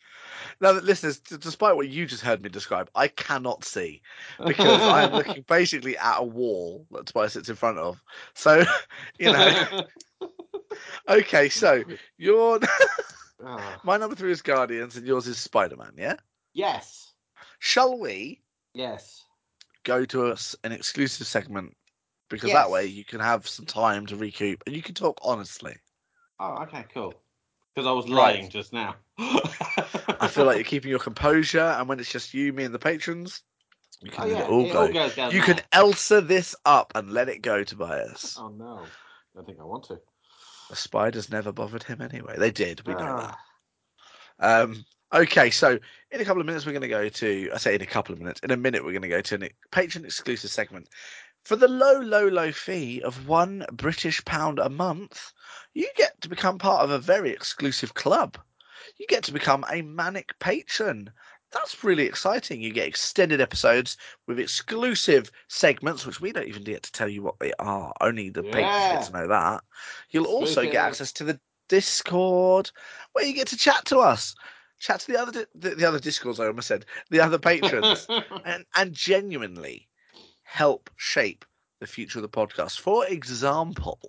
Now, listeners, despite what you just heard me describe, I cannot see because I am looking basically at a wall that Tobias sits in front of. So, you know, okay. So your Oh. my number three is Guardians, and yours is Spider Man. Yeah. Yes. Shall we Yes. go to us an exclusive segment because Yes. that way you can have some time to recoup and you can talk honestly. Oh, okay, cool. Because I was Right. lying just now. I feel like you're keeping your composure, and when it's just you, me, and the patrons, you can Oh let yeah, it all it go. all goes down you there. can Elsa this up and let it go, Tobias. Oh no, I think I want to. The spiders never bothered him anyway. They did. We know Ah. that. Um, okay, so in a couple of minutes we're going to go to. I say in a couple of minutes. In a minute we're going to go to a patron exclusive segment. For the low, low, low fee of one British pound a month, you get to become part of a very exclusive club. You get to become a ManNic patron. That's really exciting. You get extended episodes with exclusive segments, which we don't even get to tell you what they are. Only the patrons Yeah. get to know that. You'll also get access to the Discord, where you get to chat to us, chat to the other di- the, the other Discords. I almost said the other patrons, and and genuinely help shape the future of the podcast. For example,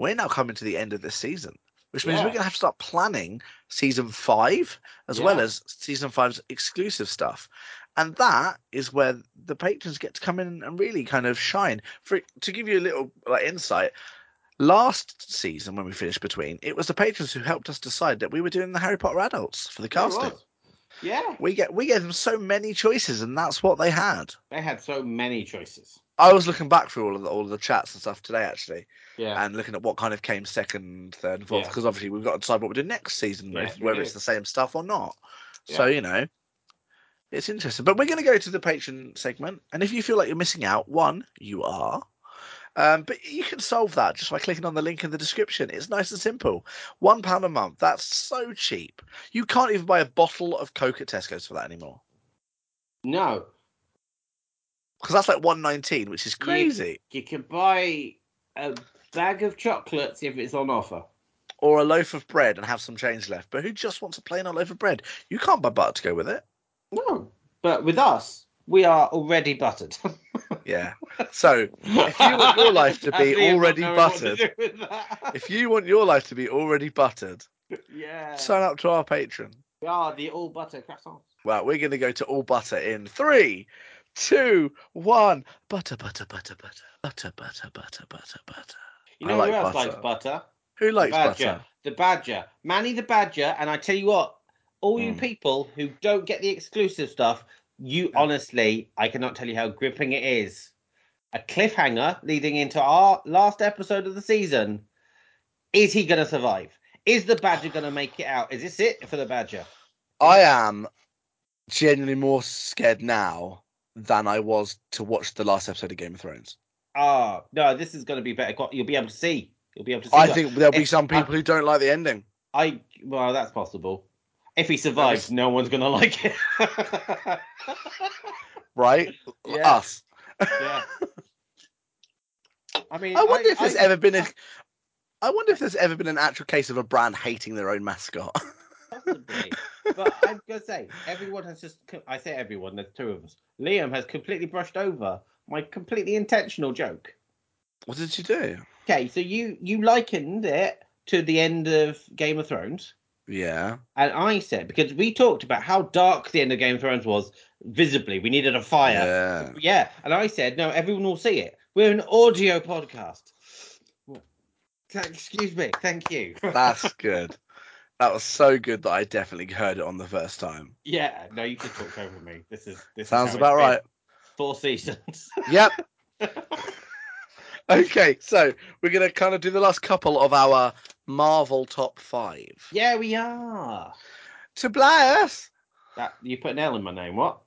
we're now coming to the end of this season, which means Yeah. we're going to have to start planning season five as well as season five's exclusive stuff. And that is where the patrons get to come in and really kind of shine. For to give you a little like insight, last season when we finished between, it was the patrons who helped us decide that we were doing the Harry Potter adults for the Yeah, casting. Yeah, We get we gave them so many choices, and that's what they had. they had so many choices. I was looking back through all of the, all of the chats and stuff today, actually, Yeah, and looking at what kind of came second, third, and fourth, Yeah. because obviously we've got to decide what we do next season, we whether do. it's the same stuff or not. So you know, it's interesting. But we're going to go to the patron segment, and if you feel like you're missing out, one, you are. Um, but you can solve that just by clicking on the link in the description. It's nice and simple. One pound a month. That's so cheap. You can't even buy a bottle of Coke at Tesco's for that anymore. no, Because that's like one nineteen, which is crazy. you can buy a bag of chocolates if it's on offer. Or a loaf of bread and have some change left. But who just wants a plain old loaf of bread? You can't buy butter to go with it. No, but with us, we are already buttered. Yeah. So if you want your life to be And Liam not already knowing what to buttered- do with that. if you want your life to be already buttered, yeah, sign up to our patron. we are the all butter croissants. Well, we're going to go to all butter in three, two, one. Butter, butter, butter, butter, butter, butter, butter, butter, butter. You I know like who else butter. likes butter? Who likes the badger. butter? The badger, Manny the badger, and I tell you what, all you Mm. people who don't get the exclusive stuff, You honestly, I cannot tell you how gripping it is. A cliffhanger leading into our last episode of the season. Is he going to survive? Is the Badger going to make it out? Is this it for the Badger? I am genuinely more scared now than I was to watch the last episode of Game of Thrones. Ah, no, this is going to be better. You'll be able to see. You'll be able to see. I what- think there'll be some people who don't like the ending. I well, that's possible. If he survives, no one's going to like it. Right? Yeah. Us. yeah. I mean, I wonder if there's I- ever been a. I wonder if there's ever been an actual case of a brand hating their own mascot. Possibly. But I'm gonna say everyone has just. I say everyone. There's two of us. Liam has completely brushed over my completely intentional joke. what did you do? Okay, so you you likened it to the end of Game of Thrones, Yeah. and I said because we talked about how dark the end of Game of Thrones was visibly, we needed a fire. Yeah. Yeah, and I said no, everyone will see it. We're an audio podcast. Excuse me, thank you. That's good. That was so good that I definitely heard it on the first time. yeah, no, you can talk over me. This is this Sounds how about right. Four seasons. Yep. okay, so we're gonna kind of do the last couple of our Marvel top five. yeah, we are. Tobias. That you put an L in my name. What?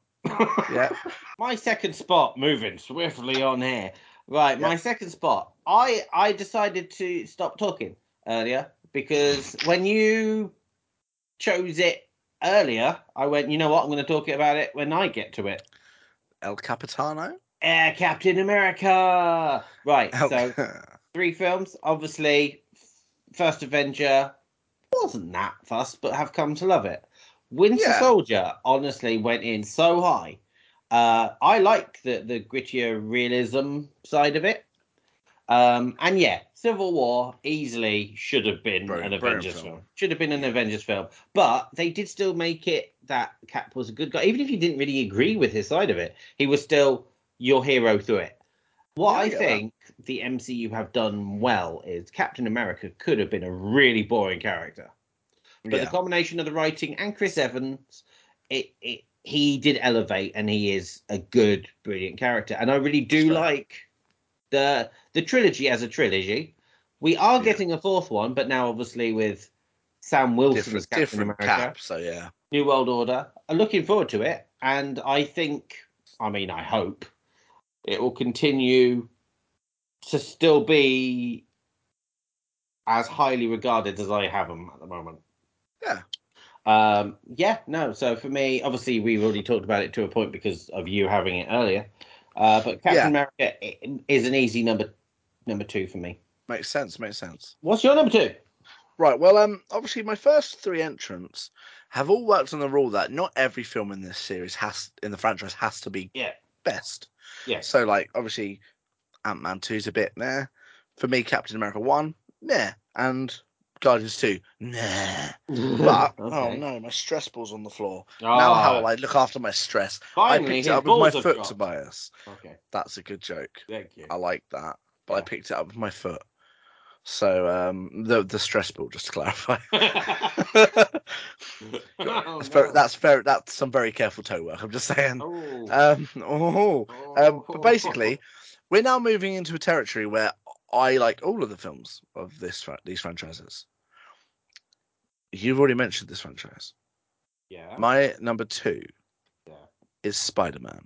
Yeah. my second spot. Moving swiftly on here. Right, my second spot. I I decided to stop talking earlier because when you chose it earlier, I went. You know what? I'm going to talk about it when I get to it. El Capitano. Air Captain America. Right. El- So three films. Obviously, First Avenger wasn't that fussed, but have come to love it. Winter Yeah. Soldier honestly went in so high. Uh, I like the the grittier realism side of it. Um, and yeah, Civil War easily should have been Brilliant- an Avengers film. film. Should have been an Avengers film, but they did still make it that Cap was a good guy, even if you didn't really agree with his side of it. He was still your hero through it. What Yeah, I that. think the MCU have done well is Captain America could have been a really boring character, but yeah. the combination of the writing and Chris Evans, it, it he did elevate, and he is a good, brilliant character. And I really do Sure. like the the trilogy as a trilogy. We are Yeah. getting a fourth one, but now obviously with Sam Wilson as different Captain different America. cap. So yeah. New World Order. I'm looking forward to it, and I think, I mean, I hope it will continue to still be as highly regarded as I have them at the moment. Yeah. Um, yeah, no. So for me, obviously, we've already talked about it to a point because of you having it earlier. Uh, but Captain Yeah. America is an easy number number two for me. Makes sense. Makes sense. What's your number two? Right. Well, um, obviously my first three entrants have all worked on the rule that not every film in this series has in the franchise has to be Yeah. best. Yeah. So like obviously Ant Man two's a bit meh. For me, Captain America one, meh. And Guardians two, nah. But oh no, my stress ball's on the floor. Oh, Now how will I look after my stress? Finally, I picked it up with my foot, dropped. Tobias. Okay, That's a good joke. thank you. I like that. But I picked it up with my foot. So um the the stress ball, just to clarify. Oh, that's, very, no. that's very that's some very careful toe work. I'm just saying. Oh. Um, oh, um, but basically, we're now moving into a territory where I like all of the films of this these franchises. You've already mentioned this franchise. yeah. My number two Yeah. is Spider Man.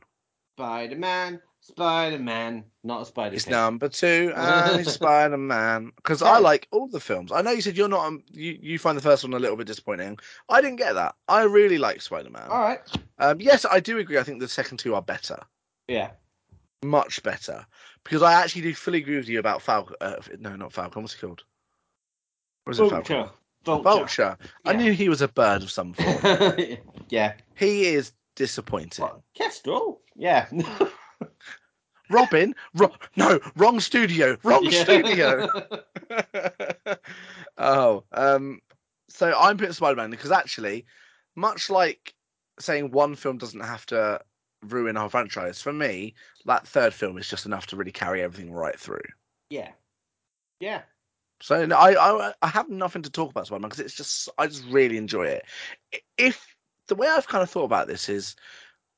Spider Man, Spider Man, not a Spider Man. It's number two, and Spider Man. Because I like all the films. I know you said you're not. Um, you you find the first one a little bit disappointing. I didn't get that. I really like Spider Man. All right. Um, yes, I do agree. I think the second two are better. Yeah. much better because I actually do fully agree with you about Falcon. Uh, no, not Falcon. What's he called? Or is it Falcon? Vulture. Vulture. Vulture. I knew he was a bird of some form. yeah. he is disappointing. What? Kestrel. Yeah. Robin? Ro- no, wrong studio. Wrong Yeah. studio. oh, um, so I'm putting Spider Man because actually, much like saying one film doesn't have to ruin a whole franchise, for me, that third film is just enough to really carry everything right through. yeah. Yeah. So no, I, I I have nothing to talk about Spider Man because it's just I just really enjoy it. If the way I've kind of thought about this is,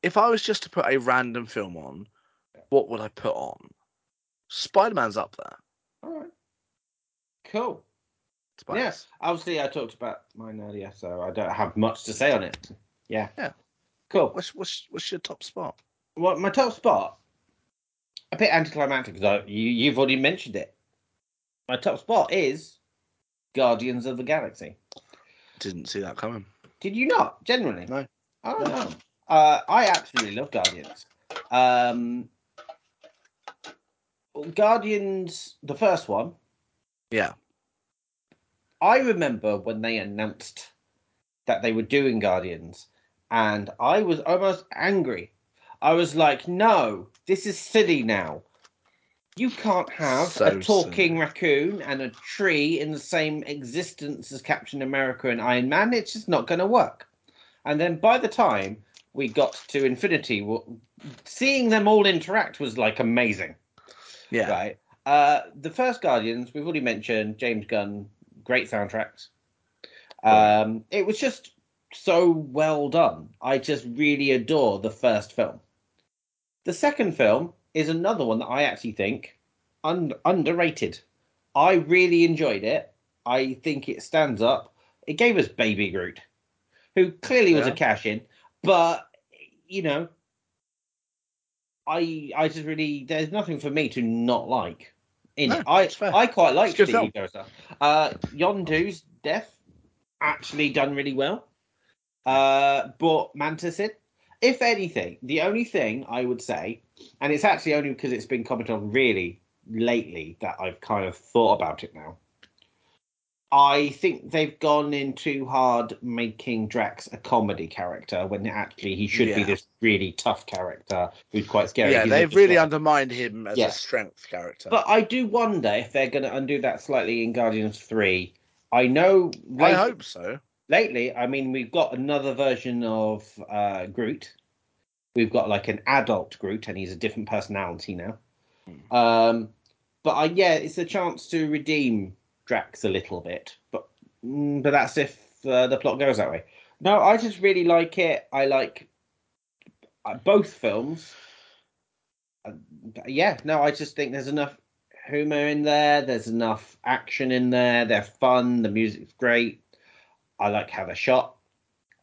if I was just to put a random film on, what would I put on? Spider Man's up there. All right. Cool. Yes. Obviously, I talked about mine earlier, so I don't have much to say on it. Yeah. Yeah. Cool. What's, what's what's your top spot? Well, my top spot, a bit anticlimactic because you, you've already mentioned it. My top spot is Guardians of the Galaxy. Didn't see that coming. Did you not? Generally? No. Oh, I don't know. Uh, I absolutely love Guardians. Um, Guardians, the first one, Yeah. I remember when they announced that they were doing Guardians, and I was almost angry. I was like, no, this is silly now. You can't have So a talking silly. raccoon and a tree in the same existence as Captain America and Iron Man. It's just not going to work. And then by the time we got to Infinity, seeing them all interact was like amazing. Yeah. Right. Uh, the first Guardians, we've already mentioned James Gunn, great soundtracks. Um, it was just so well done. I just really adore the first film. The second film is another one that I actually think un- underrated. I really enjoyed it. I think it stands up. It gave us Baby Groot, who clearly was Yeah. a cash in, but you know, I I just really there's nothing for me to not like in No, it. I. I quite like It's a good the Uh, Yondu's death actually done really well. Uh, brought Mantis in. If anything, the only thing I would say, and it's actually only because it's been commented on really lately that I've kind of thought about it now. I think they've gone in too hard making Drax a comedy character when actually he should be this really tough character who's quite scary. Yeah, He's they've really undermined him as Yeah. a strength character. But I do wonder if they're going to undo that slightly in Guardians 3. I know I hope so. lately, I mean, we've got another version of uh, Groot. We've got like an adult Groot, and he's a different personality now. Hmm. Um, but I, yeah, it's a chance to redeem Drax a little bit. But mm, but that's if uh, the plot goes that way. No, I just really like it. I like uh, both films. Uh, yeah, no, I just think there's enough humor in there. There's enough action in there. They're fun. The music's great. I like how they're shot.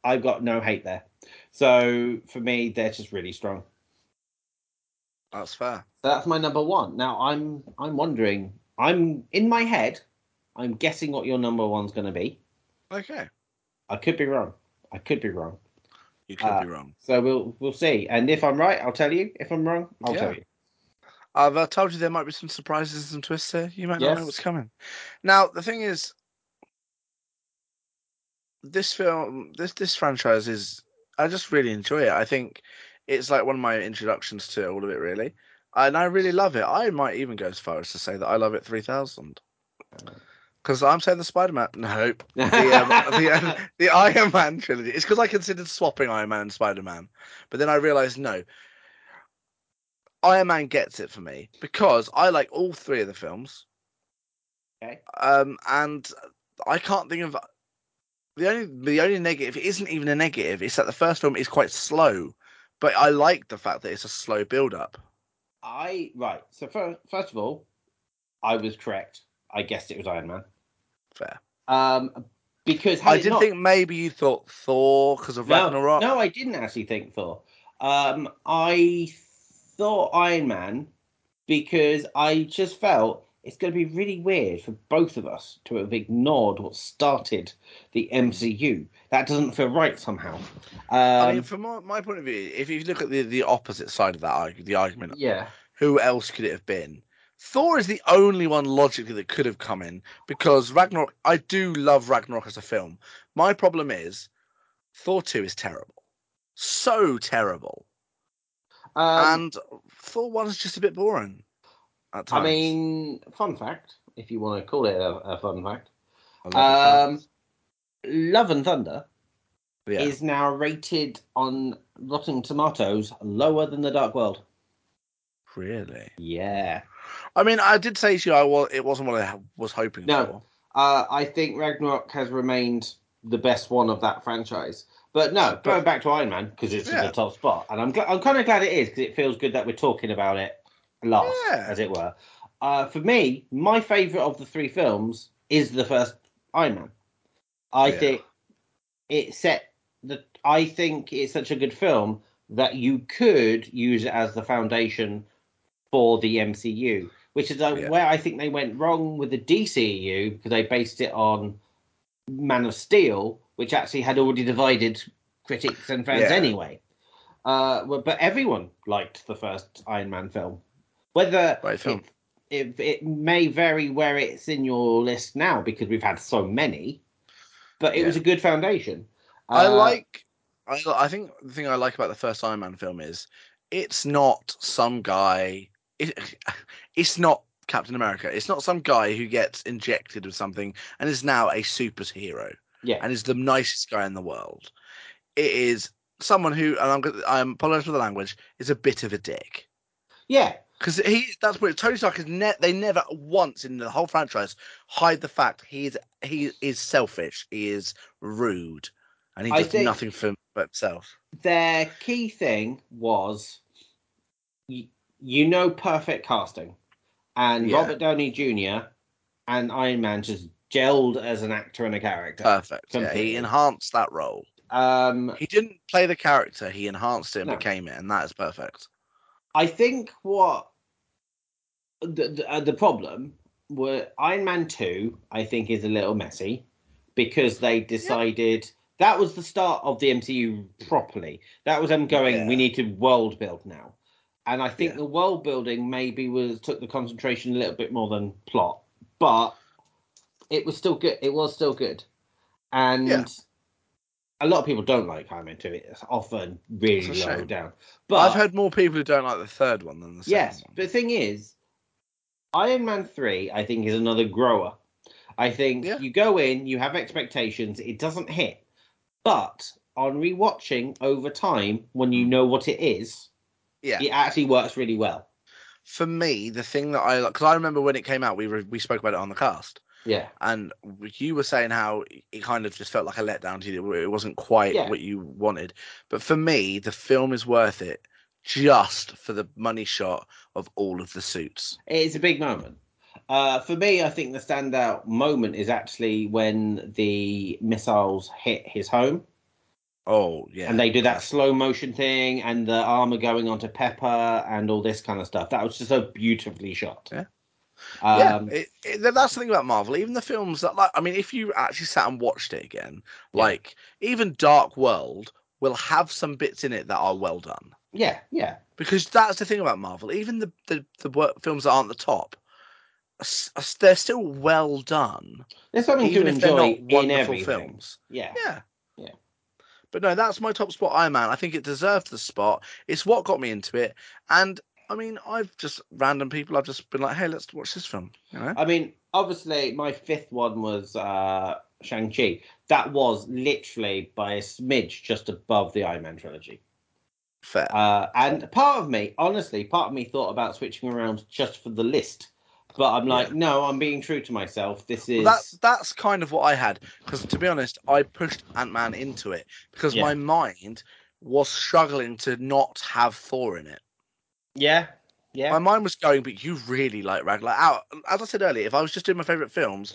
I've got no hate there. So for me, they're just really strong. That's fair. So that's my number one. Now I'm I'm wondering. I'm in my head. I'm guessing what your number one's going to be. Okay. I could be wrong. I could be wrong. You could Uh, be wrong. So we'll we'll see. And if I'm right, I'll tell you. If I'm wrong, I'll Yeah. tell you. I've uh, told you there might be some surprises and twists here. You might not Yes. know what's coming. Now, the thing is, this film, this this franchise is, I just really enjoy it. I think it's like one of my introductions to all of it, really, and I really love it. I might even go as far as to say that I love it three thousand. Because I'm saying the Spider-Man. No, the um, the, um, the Iron Man trilogy. It's because I considered swapping Iron Man and Spider-Man, but then I realized no. Iron Man gets it for me because I like all three of the films. Okay. Um, and I can't think of the only the only negative. isn't even a negative. It's that the first film is quite slow, but I like the fact that it's a slow build-up. I right. So first, first of all, I was correct. I guessed it was Iron Man. Fair. Um, because I did not- think maybe you thought Thor because of no, Ragnarok. No, I didn't actually think Thor. Um, I thought Iron Man because I just felt it's going to be really weird for both of us to have ignored what started the MCU. That doesn't feel right somehow. Um, I mean, from my, my point of view, if you look at the, the opposite side of that the argument, yeah, who else could it have been? Thor is the only one logically that could have come in because Ragnarok. I do love Ragnarok as a film. My problem is Thor two is terrible, so terrible, um, and Thor one is just a bit boring. At times. I mean, fun fact, if you want to call it a, a fun fact, love um, Love and Thunder yeah, is now rated on Rotten Tomatoes lower than The Dark World. really. Yeah. I mean, I did say to you, I was it wasn't what I was hoping No. for. Uh, I think Ragnarok has remained the best one of that franchise. But no, going back to Iron Man because it's in the top spot, and I'm gl- I'm kind of glad it is because it feels good that we're talking about it last, Yeah. as it were. Uh, for me, my favorite of the three films is the first Iron Man. I Yeah. think it set the. I think it's such a good film that you could use it as the foundation for the MCU, which is uh, Yeah. where I think they went wrong with the DCEU because they based it on Man of Steel, which actually had already divided critics and fans Yeah. anyway. Uh, but everyone liked the first Iron Man film. Whether film. It, it, it may vary where it's in your list now because we've had so many, but it Yeah. was a good foundation. I Uh, like. I, I think the thing I like about the first Iron Man film is it's not some guy. It, it's not Captain America. It's not some guy who gets injected with something and is now a superhero yeah, and is the nicest guy in the world. It is someone who, and I'm, gonna- I'm apologize for the language, is a bit of a dick. yeah, Because he, that's what Tony Stark is. Ne- they never once in the whole franchise hide the fact he is he is selfish. He is rude, and he I does nothing for himself. their key thing was you, know perfect casting and Yeah. robert downey jr and iron man just gelled as an actor and a character Perfect. Yeah, he enhanced that role. um He didn't play the character. He enhanced it and No. became it, and that is perfect. i think what the the, uh, the problem were iron man 2 i think is a little messy because they decided that was the start of the mcu properly that was them going Yeah. we need to world build now and I think Yeah. the world building maybe was took the concentration a little bit more than plot, but it was still good. It was still good, and Yeah. a lot of people don't like Iron Man Two. It's often really It's low down. But I've heard more people who don't like the third one than the second yes, one. but the thing is, Iron Man Three, I think, is another grower. I think Yeah. you go in, you have expectations, it doesn't hit, but on rewatching over time, when you hmm. know what it is, Yeah. it actually works really well. For me, the thing that I because I remember when it came out, we were, we spoke about it on the cast, Yeah. and you were saying how it kind of just felt like a letdown to you. It wasn't quite Yeah. what you wanted. But for me, the film is worth it just for the money shot of all of the suits. It's a big moment. Uh, for me, I think the standout moment is actually when the missiles hit his home Oh yeah, and they do that slow motion thing and the armor going onto Pepper and all this kind of stuff. That was just so beautifully shot. Yeah. Um, yeah, it, it, that's the thing about Marvel. Even the films that, like, I mean, if you actually sat and watched it again, Yeah. like even Dark World will have some bits in it that are well done. yeah, yeah, because that's the thing about Marvel. Even the the, the wor- films that aren't the top, they're still well done, there's something to enjoy not in wonderful everything. films. Yeah, Yeah. But no, that's my top spot. Iron Man. I think it deserved the spot. It's what got me into it, and I mean, I've just random people. I've just been like, hey, let's watch this film. You know? I mean, obviously, my fifth one was uh, Shang Chi. That was literally by a smidge just above the Iron Man trilogy. Fair. Uh, and part of me, honestly, part of me thought about switching around just for the list. But I'm like, Yeah. no, I'm being true to myself. This is Well, that's that's kind of what I had because to be honest, I pushed Ant Man into it because Yeah. my mind was struggling to not have Thor in it. yeah, yeah, My mind was going, but you really like Ragnarok. As I said earlier, if I was just doing my favorite films,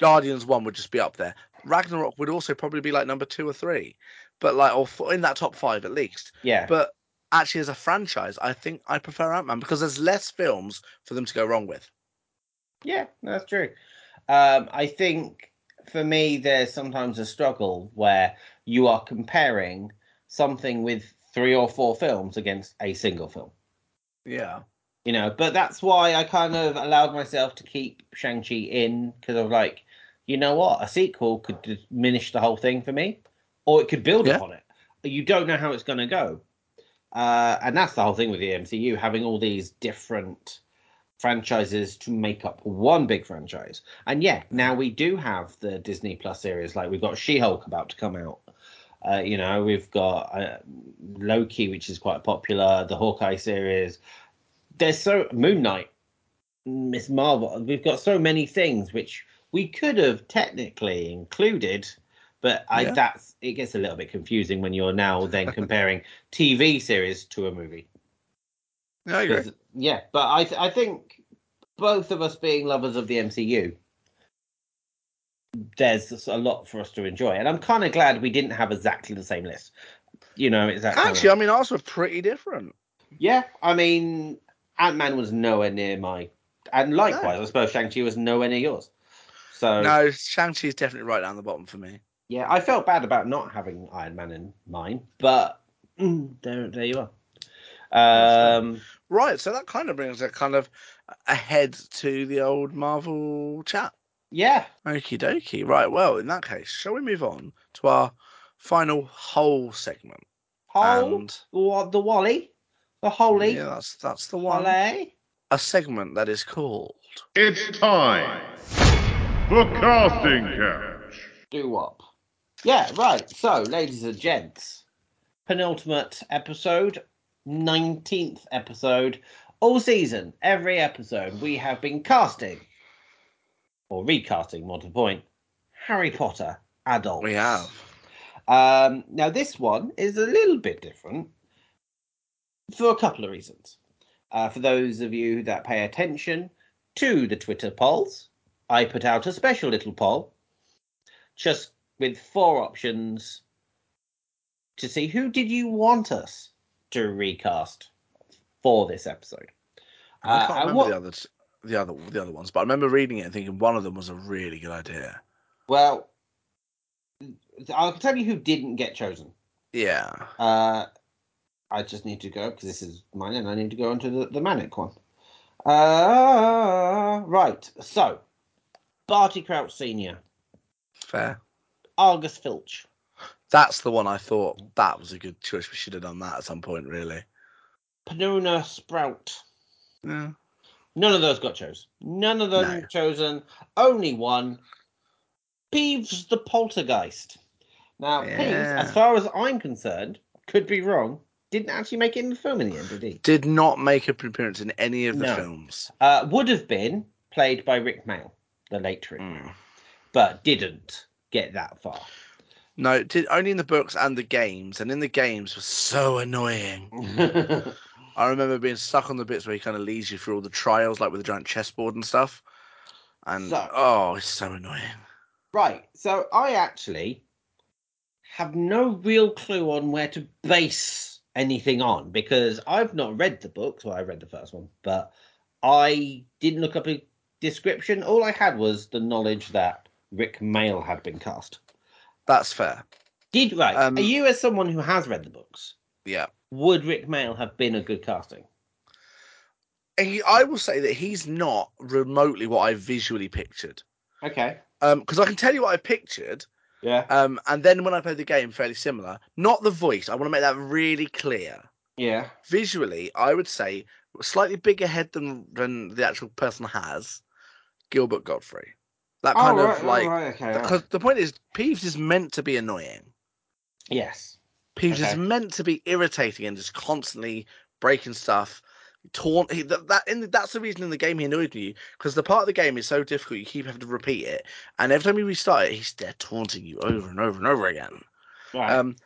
Guardians One would just be up there. Ragnarok would also probably be like number two or three, but like or f- in that top five at least. yeah. But actually, as a franchise, I think I prefer Ant Man because there's less films for them to go wrong with. Yeah, that's true. Um, I think for me, there's sometimes a struggle where you are comparing something with three or four films against a single film. Yeah, You know, but that's why I kind of allowed myself to keep Shang-Chi in because I was like, you know what? A sequel could diminish the whole thing for me, or it could build Yeah. upon it. You don't know how it's going to go. Uh, and that's the whole thing with the MCU, having all these different franchises to make up one big franchise. And yeah, now we do have the Disney Plus series. Like we've got She-Hulk about to come out. Uh, you know, we've got uh, Loki, which is quite popular. The Hawkeye series. There's so Moon Knight, Miss Marvel. We've got so many things which we could have technically included, But I Yeah. that's it gets a little bit confusing when you're now then comparing TV series to a movie. Yeah, I agree. Yeah, but I th- I think both of us being lovers of the MCU, there's a lot for us to enjoy, and I'm kind of glad we didn't have exactly the same list. You know, it's that kind of- Actually, I mean, ours were pretty different. yeah. I mean, Ant Man was nowhere near my, and likewise, I suppose Shang Chi was nowhere near yours. So No, Shang-Chi is definitely right down the bottom for me. yeah, I felt bad about not having Iron Man in mine, but mm, there there you are. Um, Right, so that kind of brings it kind of ahead to the old Marvel chat. yeah, Okie dokie. Right, well, in that case, shall we move on to our final whole segment? Whole? And the Wally, the Holy, yeah, that's that's the one. Wally. A segment that is called It's time for Casting Couch. do up. Yeah, right. So, ladies and gents, penultimate episode, 19th episode, all season, every episode, we have been casting, or recasting, more to the point, Harry Potter adults. we have. Um, now, this one is a little bit different for a couple of reasons. Uh, for those of you that pay attention to the Twitter polls, I put out a special little poll just with four options to see who did you want us to recast for this episode. I Uh, can't and remember what- the other the other the other ones, but I remember reading it and thinking one of them was a really good idea. Well, I'll tell you who didn't get chosen. Yeah. Uh, I just need to go because this is mine, and I need to go onto the, the ManNic one. Uh, right. So, Barty Crouch Senior, Fair. Argus Filch, That's the one I thought that was a good choice. We should have done that at some point, really. Pomona Sprout. Yeah. None of those got chosen. None of them No. chosen. Only one. Peeves the Poltergeist. Now, Peeves, as far as I'm concerned, could be wrong. Didn't actually make it in the film in the end, did he? Did not make an appearance in any of the No. films. Uh, would have been played by Rik Mayall, the late Rik Mayall. Mm. but didn't get that far. No, did only in the books and the games, and in the games was so annoying. I remember being stuck on the bits where he kind of leads you through all the trials, like with the giant chessboard and stuff. And So- oh, it's so annoying. right, so I actually have no real clue on where to base anything on because I've not read the books. Well, I read the first one, but I didn't look up a description. All I had was the knowledge that Rik Mayall had been cast. That's fair. Did right? Um, Are you, as someone who has read the books, Yeah. would Rik Mayall have been a good casting? He, I will say that he's not remotely what I visually pictured. Okay. Um, because I can tell you what I pictured. Yeah. Um, and then when I played the game, fairly similar. Not the voice. I want to make that really clear. Yeah. Visually, I would say slightly bigger head than than the actual person has. Gilbert Gottfried. That kind oh, of right, like. right, okay. right. Because the point is, Peeves is meant to be annoying. Yes. Peeves is meant to be irritating and just constantly breaking stuff. Taunt. He, that, that in the, that's the reason in the game he annoyed me because the part of the game is so difficult. You keep having to repeat it, and every time you restart it, he's there taunting you over and over and over again. Right. Um,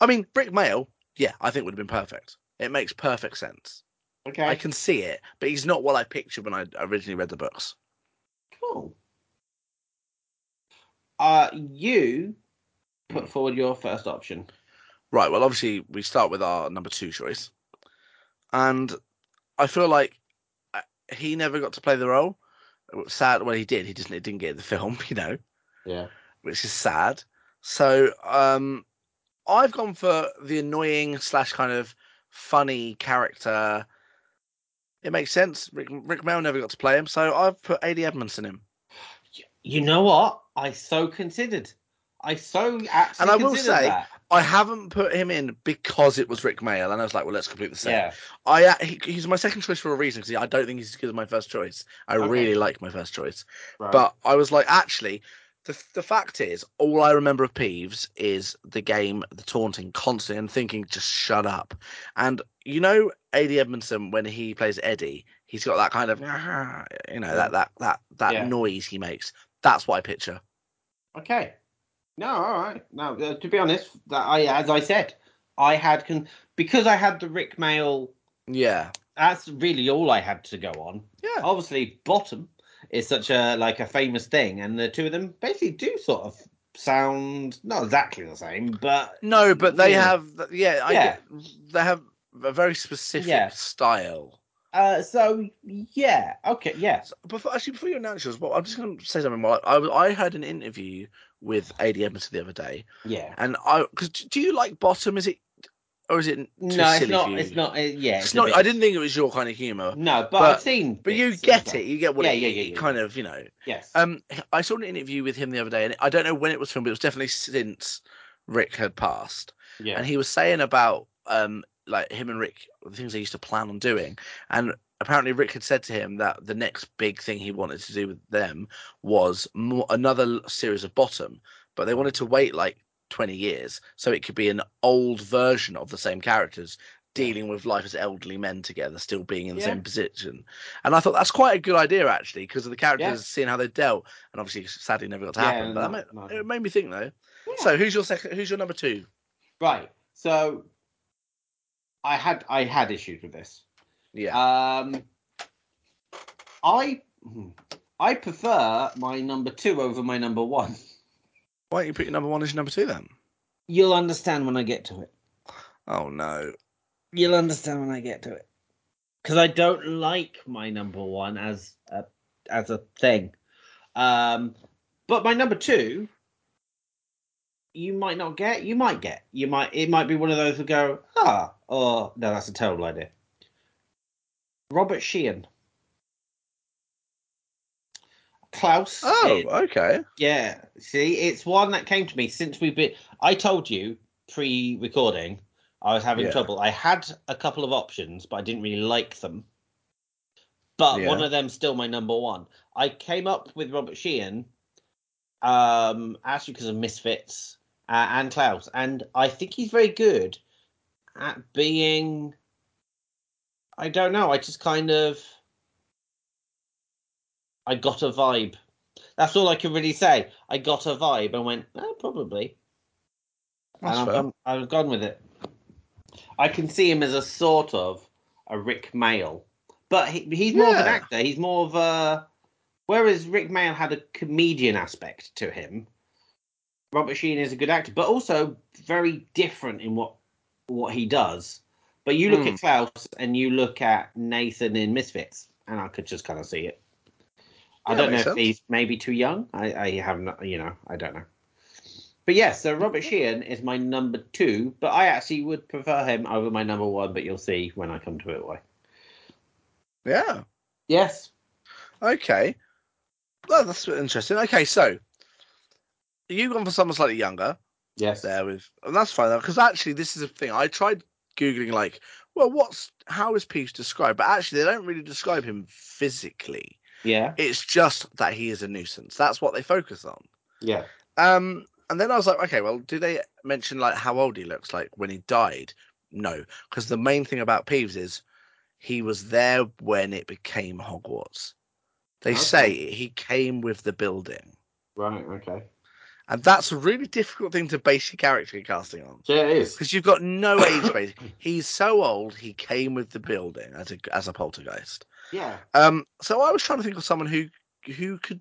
I mean, Rik Mayall, yeah, I think would have been perfect. It makes perfect sense. okay. I can see it, but he's not what I pictured when I originally read the books. Cool. Uh, you put forward your first option. Right. Well, obviously we start with our number two choice, and I feel like uh, he never got to play the role. Sad. Well, he did. He just didn't get in the film, you know, Yeah. which is sad. So, um, I've gone for the annoying slash kind of funny character. It makes sense. Rik, Rik Mayall never got to play him, so I've put Ade Edmondson in. Him. You know what? I so considered. I so actually And I will say, that. I haven't put him in because it was Rik Mayall, and I was like, well, let's complete the set. Yeah. I uh, he, he's my second choice for a reason because I don't think he's as good as my first choice. I Okay. really like my first choice, Right. but I was like, actually, the the fact is, all I remember of Peeves is the game, the taunting constantly, and thinking, just shut up. And you know, Ade Edmondson when he plays Eddie, he's got that kind of, you know, that that that that Yeah. noise he makes. That's what I picture. Okay. No, all right. No, uh, to be honest, that I as I said, I had con- because I had the Rik Mayall. Yeah. That's really all I had to go on. Yeah. Obviously, bottom is such a like a famous thing, and the two of them basically do sort of sound not exactly the same, but No, but they Yeah. have. Yeah, I Yeah. get, they have a very specific Yeah. style. Uh, so yeah, okay, yeah, So, Before, actually, before you announce yours, well, I'm just going to say something. More. I, I had an interview with Ade Edmondson the other day, yeah. and I because do you like Bottom? Is it or is it too No, it's not. It's not. Uh, yeah, It's it's not. bit- I didn't think it was your kind of humour, No, but, but- I've seen. but you get it. You get what Yeah, it, yeah, yeah, yeah, kind of you know. Yes. Um, I saw an interview with him the other day, and I don't know when it was filmed, but it was definitely since Rik had passed. yeah. And he was saying about um, like him and Rik, the things they used to plan on doing, and apparently Rik had said to him that the next big thing he wanted to do with them was more, another series of Bottom, but they wanted to wait like 20 years so it could be an old version of the same characters dealing with life as elderly men together, still being in the Yeah. same position. And I thought that's quite a good idea actually, because of the characters Yeah. seeing how they dealt, and obviously sadly never got to Yeah, happen. but that made, not- it made me think though. Yeah. So who's your second? Who's your number two? right. So I had I had issues with this. Yeah. Um, I hmm, I prefer my number two over my number one. Why don't you put your number one as your number two then? You'll understand when I get to it. Oh no. You'll understand when I get to it. Because I don't like my number one as a as a thing. Um, but my number two, you might not get. You might get. You might. It might be one of those who go, ah, or no, that's a terrible idea. Robert Sheehan. Klaus. Oh, it- okay. yeah. See, it's one that came to me since we've been. I told you pre-recording I was having Yeah. trouble. I had a couple of options, but I didn't really like them. But Yeah. one of them's still my number one. I came up with Robert Sheehan, um, actually because of Misfits uh, and Klaus, and I think he's very good at being. I don't know. I just kind of. I got a vibe. That's all I can really say. I got a vibe and went, oh, probably. That's and I've I've gone with it. I can see him as a sort of a Rik Mayall, but he, he's more of an actor. He's more of a. Whereas Rik Mayall had a comedian aspect to him, Robert Sheehan is a good actor, but also very different in what what he does. But you look Hmm. at Klaus and you look at Nathan in Misfits, and I could just kind of see it. I Yeah, don't know if sense. he's maybe too young. I, I have not, you know, I don't know. But yes, so Robert Sheehan is my number two, but I actually would prefer him over my number one. But you'll see when I come to it why. Yeah. Yes. Okay. Well, that's interesting. Okay, so you gone for someone slightly younger Yes. there with, and that's fine because actually this is a thing. I tried googling like, well, what's how is Peeves described? But actually, they don't really describe him physically. Yeah. It's just that he is a nuisance. That's what they focus on. Yeah. Um, and then I was like, okay, well, do they mention like how old he looks like when he died? No, because the main thing about Peeves is he was there when it became Hogwarts. They Okay. say he came with the building, Right. Okay. And that's a really difficult thing to base your character casting on Yeah, it is. because you've got no age base. He's so old, he came with the building as a as a poltergeist. Yeah. Um, so I was trying to think of someone who who could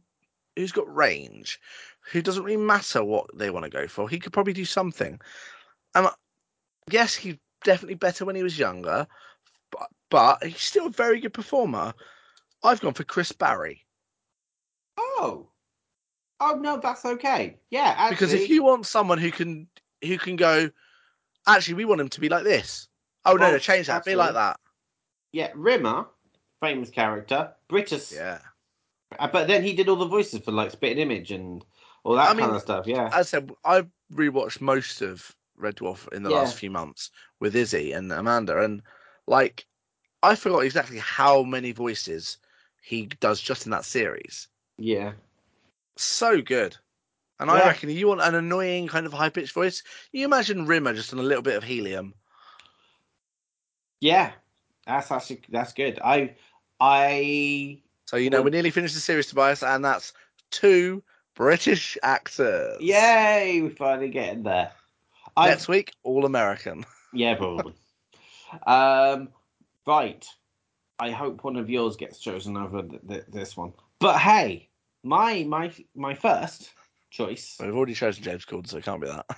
who's got range, who doesn't really matter what they want to go for. He could probably do something. And yes, he's definitely better when he was younger, but but he's still a very good performer. I've gone for Chris Barrie Oh. Oh no, that's okay. Yeah. Actually, because if you want someone who can who can go, actually, we want him to be like this. Oh no, Well, no, change that. Be like that. Yeah, Rimmer, famous character, British. Yeah. Uh, But then he did all the voices for like Spitting Image and all that I kind mean, of stuff. Yeah. As I said, I've rewatched most of Red Dwarf in the Yeah. last few months with Izzy and Amanda, and like I forgot exactly how many voices he does just in that series. yeah. So good. And I Yeah. reckon you want an annoying kind of high pitched voice. You imagine Rimmer just on a little bit of helium. Yeah. That's actually that's good. I I So you know we're nearly finished the series, Tobias, and that's two British actors. Yay! We're finally getting there. I Next week, all American. yeah, probably. um, right. I hope one of yours gets chosen over th- th- this one. But hey, my my my first choice. We've already chosen James Corden, so it can't be that.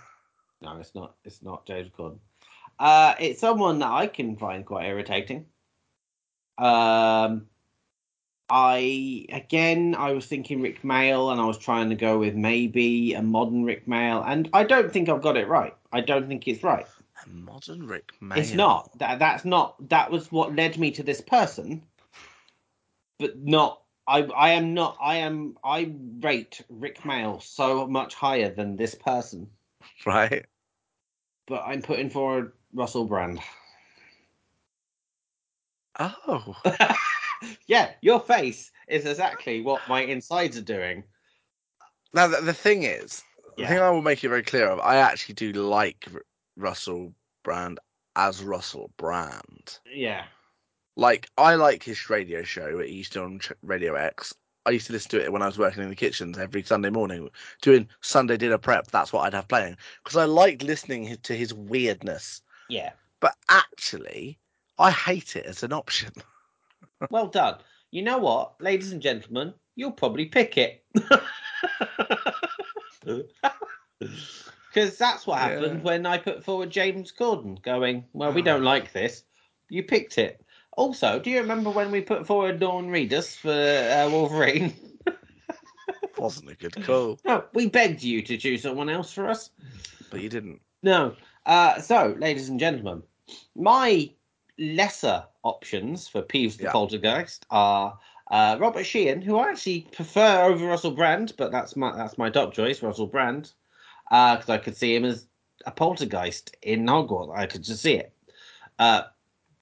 No, it's not. It's not James Corden. Uh, it's someone that I can find quite irritating. Um, I again, I was thinking Rik Mayall, and I was trying to go with maybe a modern Rik Mayall, and I don't think I've got it right. I don't think it's right. A modern Rik Mayall. It's not. That that's not. That was what led me to this person, but not. I I am not. I am. I rate Rik Mayall so much higher than this person, Right. but I'm putting forward Russell Brand. Oh. yeah, your face is exactly what my insides are doing. Now, the, the thing is, the Yeah. thing I will make it very clear of, I actually do like R- Russell Brand as Russell Brand. Yeah. Like, I like his radio show he used to on Radio X. I used to listen to it when I was working in the kitchens every Sunday morning, doing Sunday dinner prep. That's what I'd have playing because I liked listening to his weirdness. Yeah. But actually, I hate it as an option. Well done. You know what, ladies and gentlemen, you'll probably pick it. Because that's what happened Yeah. when I put forward James Corden, going, well, we Ah. don't like this. You picked it. Also, do you remember when we put forward Dawn Reedus for uh, Wolverine? Wasn't a good call, no, we begged you to choose someone else for us. but you didn't. No. Uh, so, ladies and gentlemen, my lesser options for Peeves the Yeah. Poltergeist are uh, Robert Sheehan, who I actually prefer over Russell Brand, but that's my that's my top choice, Russell Brand, because I could see him as a poltergeist in Hogwarts. I could just see it. Uh,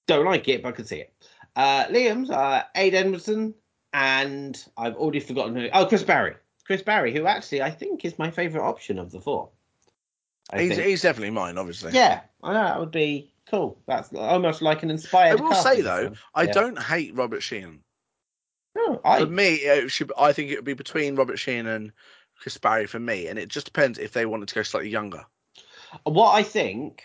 don't like it, but I can see it. Uh, Liam's uh, Ade Edmondson, and I've already forgotten who. Oh, Chris Barrie. Chris Barrie, who actually I think is my favourite option of the four. I He's, think. he's definitely mine, obviously. Yeah, I know that would be cool. That's almost like an inspired. I will say though. I Yeah. don't hate Robert Sheehan. No, I For me, it should. I think it would be between Robert Sheehan and Chris Barrie for me, and it just depends if they wanted to go slightly younger. what I think.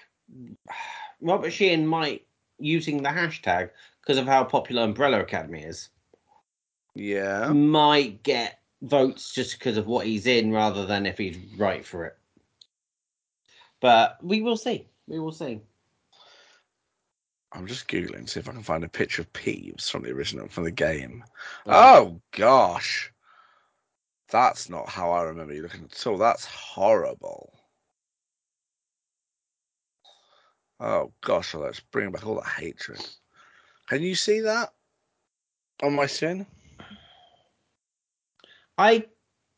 Robert Sheehan might using the hashtag because of how popular Umbrella Academy is Yeah. might get votes just because of what he's in rather than if he's right for it. But we will see. We will see. I'm just googling to see if I can find a picture of Peeves from the original from the game. Uh, Oh gosh, that's not how I remember you looking at all. That's horrible. Oh gosh, well, let's bring back all that hatred. Can you see that on my screen? I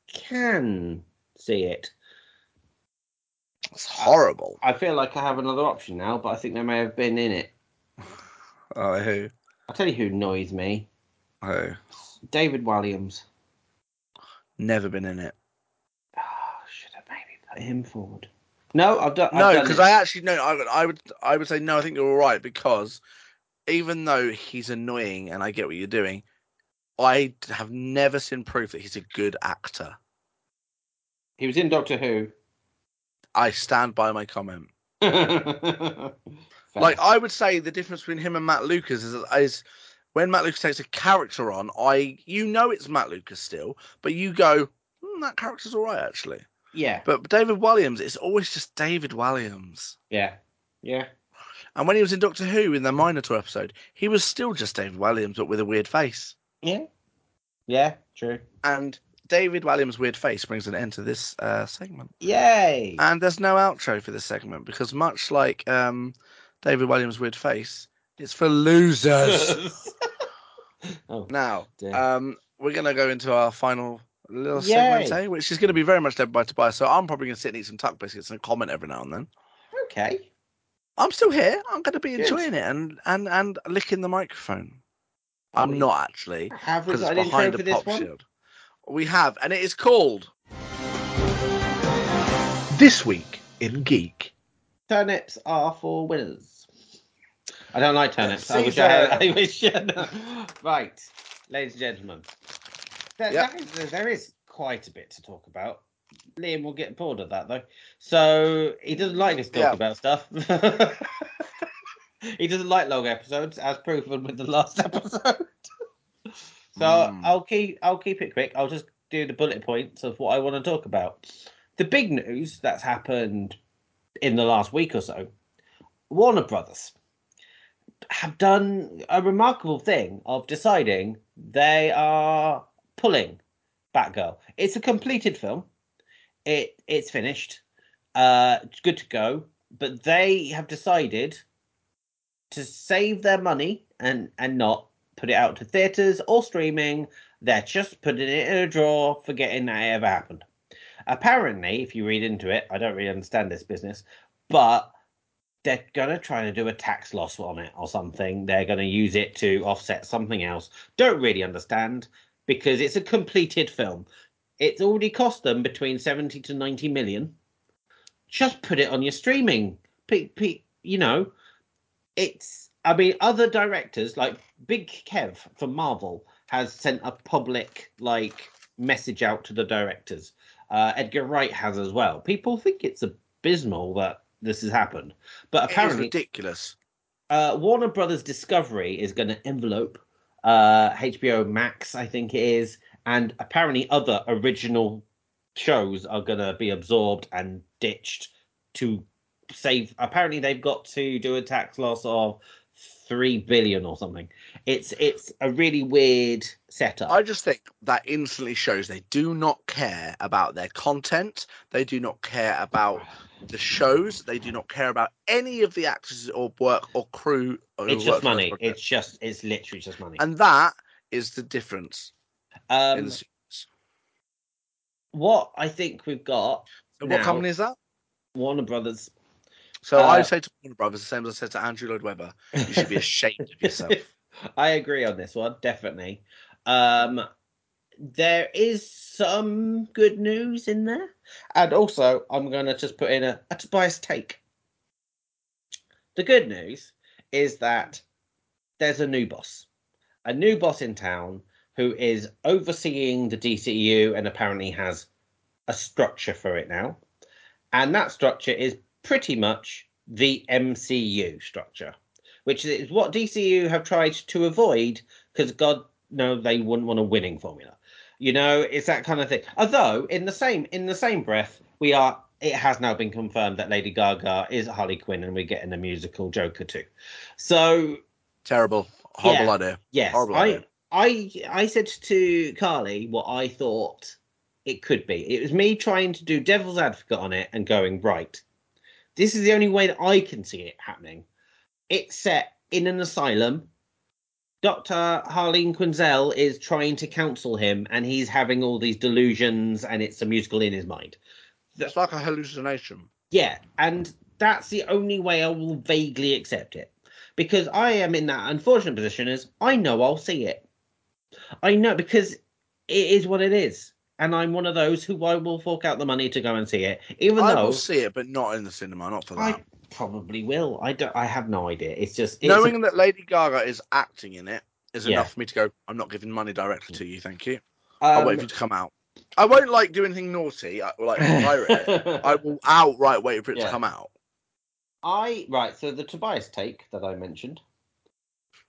can see it. It's horrible. I feel like I have another option now, but I think they may have been in it. Oh, who? I'll tell you who annoys me. Who? David Walliams. Never been in it. Oh, should have maybe put him forward. No, I've done. I've No, because. I actually no. I would, I would, I would say no. I think you're all right because even though he's annoying and I get what you're doing, I have never seen proof that he's a good actor. he was in Doctor Who. I stand by my comment. Like I would say, the difference between him and Matt Lucas is, is when Matt Lucas takes a character on, I you know it's Matt Lucas still, but you go, hmm, that character's all right actually. Yeah, But David Walliams, it's always just David Walliams. yeah, yeah. And when he was in Doctor Who in the Minotaur episode, he was still just David Walliams, but with a weird face. Yeah. Yeah, true. And David Walliams' weird face brings an end to this uh, segment. Yay. And there's no outro for this segment because, much like um, David Walliams' weird face, it's for losers. oh, now, um, we're going to go into our final little Yay. segment, which is going to be very much led by Tobias. So I'm probably going to sit and eat some Tuc biscuits and comment every now and then. okay. I'm still here. I'm going to be Good. enjoying it and, and, and licking the microphone. I'm We- not actually. Have we because it's got an intro behind for a this pop one? shield. We have, and it is called This Week in Geek. Turnips are for winners. I don't like turnips. I wish I had. I wish. I right, ladies and gentlemen. There, Yep. there, is, there is quite a bit to talk about. Liam will get bored of that though. So he doesn't like us talking Yeah. about stuff. he doesn't like long episodes, as proven with the last episode. so Mm. I'll keep I'll keep it quick. I'll just do the bullet points of what I want to talk about. The big news that's happened in the last week or so. Warner Brothers have done a remarkable thing of deciding they are pulling Batgirl. It's a completed film. It it's finished. Uh, it's good to go. But they have decided to save their money and and not put it out to theaters or streaming. They're just putting it in a drawer, forgetting that it ever happened. Apparently, if you read into it, I don't really understand this business, but they're gonna try to do a tax loss on it or something. They're gonna use it to offset something else. Don't really understand because it's a completed film. It's already cost them between seventy to ninety million. Just put it on your streaming. Pe- pe- you know, it's. I mean, other directors like Big Kev from Marvel has sent a public like message out to the directors. Uh, Edgar Wright has as well. People think it's abysmal that this has happened, but apparently ridiculous. uh, Warner Brothers Discovery is going to envelope uh, HBO Max, I think it is, and apparently other original shows are going to be absorbed and ditched to save. Apparently, they've got to do a tax loss of three billion or something. It's it's a really weird setup. I just think that instantly shows they do not care about their content. They do not care about the shows. They do not care about any of the actors or work or crew. who it's just money. It's just it's literally just money. and that is the difference. in Um, the what I think we've got So what company is that? Warner Brothers. So Uh, I say to Warner Brothers the same as I said to Andrew Lloyd Webber. You should be ashamed of yourself. I agree on this one, definitely. Um, there is some good news in there, and also I'm going to just put in a, a Tobias take. The good news is that there's a new boss, a new boss in town who is overseeing the DCU and apparently has a structure for it now, and that structure is pretty much the MCU structure which is what DCU have tried to avoid because God no, they wouldn't want a winning formula. You know, it's that kind of thing. Although in the same in the same breath, we are. It has now been confirmed that Lady Gaga is Harley Quinn, and we're getting a musical Joker too. So Terrible. Horrible Yeah. idea. yes, Horrible I idea. I I said to Carly what I thought it could be. It was me trying to do devil's advocate on it and going right. This is the only way that I can see it happening. It's set in an asylum. Dr. Harleen Quinzel is trying to counsel him, and he's having all these delusions, and it's a musical in his mind. It's like a hallucination. Yeah, and that's the only way I will vaguely accept it. Because I am in that unfortunate position is I know I'll see it. I know because it is what it is. And I'm one of those who I will fork out the money to go and see it. Even I though I will see it, but not in the cinema. Not for that. I probably will. I don't I have no idea. It's just it's Knowing that Lady Gaga is acting in it is Yeah. enough for me to go. I'm not giving money directly to you, thank you. a, I'll um, wait for you to come out. I won't like do anything naughty, I- like pirate it. I will outright wait for it Yeah. to come out. I right, so the Tobias take that I mentioned.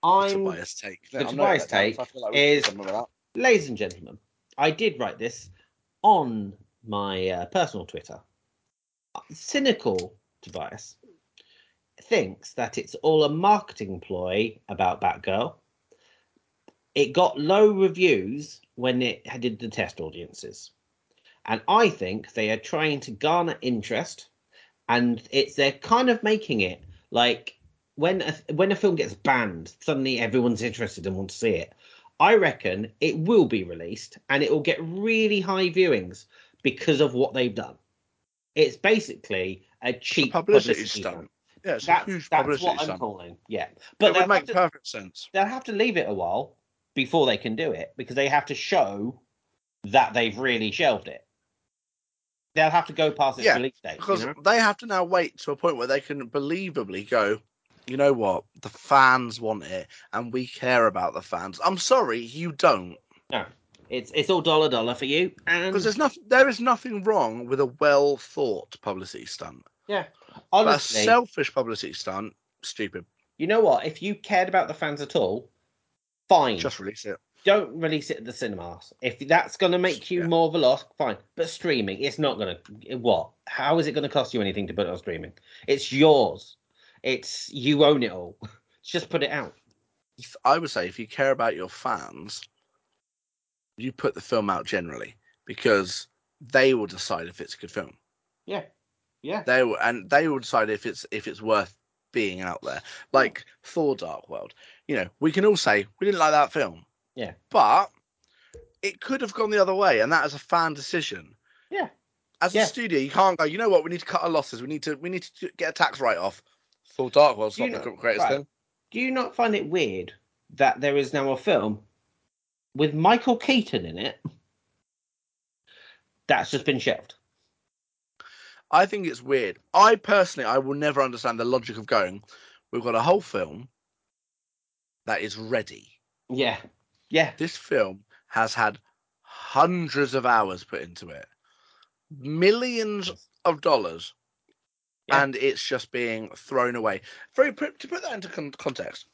I'm Tobias take. the I'm Tobias down, take so like we can do is- something with that. ladies and gentlemen, I did write this on my uh, personal Twitter. Cynical Tobias thinks that it's all a marketing ploy about Batgirl. It got low reviews when it did the test audiences. And I think they are trying to garner interest and it's they're kind of making it like when a, when a film gets banned, suddenly everyone's interested and wants to see it. I reckon it will be released and it will get really high viewings because of what they've done. It's basically a cheap publicity publicity stunt. Yeah, it's That's, a huge that's publicity what I'm calling. Yeah, But it would make to, perfect sense. they'll have to leave it a while before they can do it because they have to show that they've really shelved it. They'll have to go past its Yeah, release date. Because you know? they have to now wait to a point where they can believably go, you know what, the fans want it and we care about the fans. I'm sorry, you don't. No. It's it's all dollar dollar for you, and Because there's nothing, there is nothing wrong with a well thought publicity stunt. yeah, But a selfish publicity stunt, stupid. you know what? If you cared about the fans at all, fine. Just release it. don't release it at the cinemas. If that's going to make you Yeah. more of a loss, fine. But streaming, it's not going to. What? How is it going to cost you anything to put it on streaming? It's yours. It's you own it all. Just put it out. If- I would say if you care about your fans, you put the film out generally because they will decide if it's a good film. Yeah, yeah, They will, and they will decide if it's if it's worth being out there. Like Thor: Dark World. You know, we can all say we didn't like that film. Yeah. But it could have gone the other way, and that is a fan decision. Yeah. As Yeah. a studio, you can't go. You know what? We need to cut our losses. We need to. We need to get a tax write off. Thor: Dark World's not know- the greatest right. thing. Do you not find it weird that there is now a film with Michael Keaton in it that's just been shelved? I think it's weird. I personally, I will never understand the logic of going. We've got a whole film that is ready. Yeah, yeah, This film has had hundreds of hours put into it, millions of dollars, Yeah. and it's just being thrown away. Very to put that into con- context.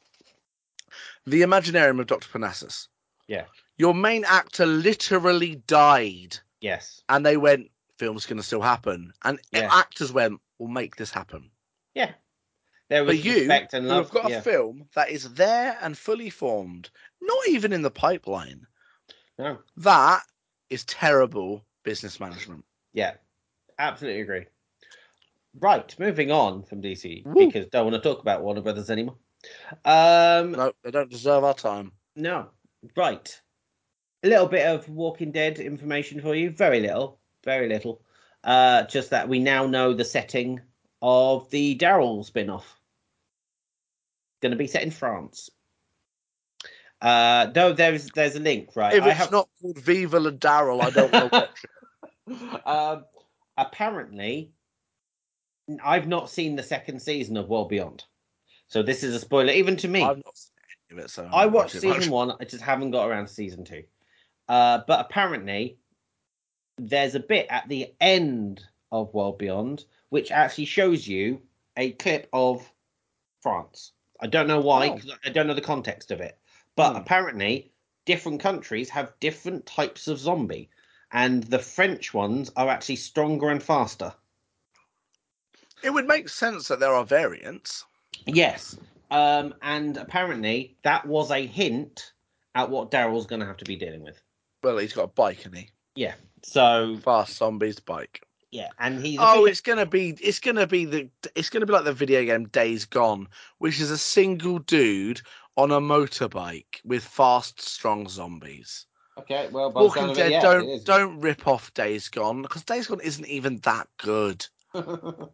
The Imaginarium of Dr. Parnassus. Yeah. Your main actor literally died, yes, and they went, "Film's going to still happen," and Yeah. actors went, "We'll make this happen." yeah. There But was you, respect and who love. have got yeah. a film that is there and fully formed, not even in the pipeline, No. that is terrible business management. Yeah, absolutely agree. Right, moving on from DC Woo. because don't want to talk about Warner Brothers anymore. Um, No, they don't deserve our time. no, right. A little bit of Walking Dead information for you. Very little, very little. Uh, just that we now know the setting of the Daryl spin-off. Going to be set in France. Uh, no, there's there's a link, right? If I it's have- not called Viva La Daryl, I don't know. it. um, apparently, I've not seen the second season of World Beyond, so this is a spoiler even to me. I've not seen any of it, so I watched season much. one. I just haven't got around to season two. Uh, but apparently, there's a bit at the end of World Beyond which actually shows you a clip of France. I don't know why. Oh. I don't know the context of it. But Hmm. apparently, different countries have different types of zombie, and the French ones are actually stronger and faster. It would make sense that there are variants. Yes. Um, and apparently, that was a hint at what Daryl's going to have to be dealing with. Well, he's got a bike, and he Yeah. So fast zombies bike. yeah, and he's Oh, it's gonna be it's gonna be the it's gonna be like the video game Days Gone, which is a single dude on a motorbike with fast, strong zombies. okay. Well, by Walking sound of it, Dead, yeah, don't don't rip off Days Gone because Days Gone isn't even that good. uh,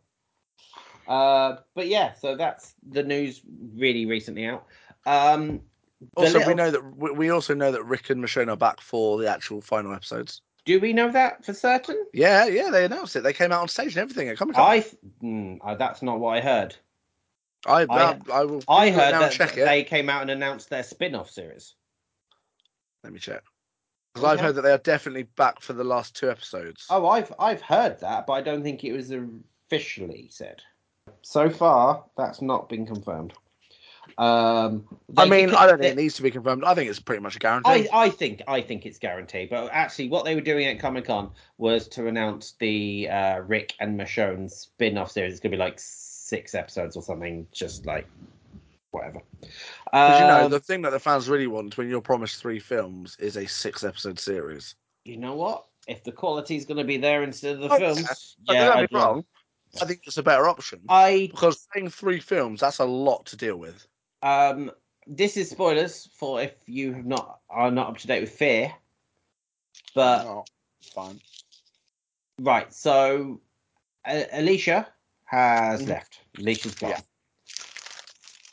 but yeah, so that's the news really recently out. Um, the Also, we know that we we also know that Rick and Michonne are back for the actual final episodes. Do we know that for certain? Yeah, yeah, they announced it. They came out on stage and everything at Comic Con. I mm, uh, that's not what I heard. I, I- I, I will. I heard that check it. they came out and announced their spin-off series. Let me check. Because I've heard that they are definitely back for the last two episodes. Oh, I've I've heard that, but I don't think it was officially said. So far, that's not been confirmed. Um, I mean, I don't think it needs to be confirmed. I think it's pretty much a guarantee. I, I think I think it's guaranteed. But actually, what they were doing at Comic Con was to announce the uh, Rick and Michonne spin-off series. It's gonna be like six episodes or something, just like whatever. Because you know, Um, the thing that the fans really want when you're promised three films is a six episode series. you know what? If the quality's gonna be there instead of the Oh, films, But yeah, I'd get me love- wrong. I think it's a better option. I Because saying three films, that's a lot to deal with. Um this is spoilers for if you have not are not up to date with Fear, but oh, fine. Right, so uh, Alicia has Mhm. left. Alicia's gone. Yeah.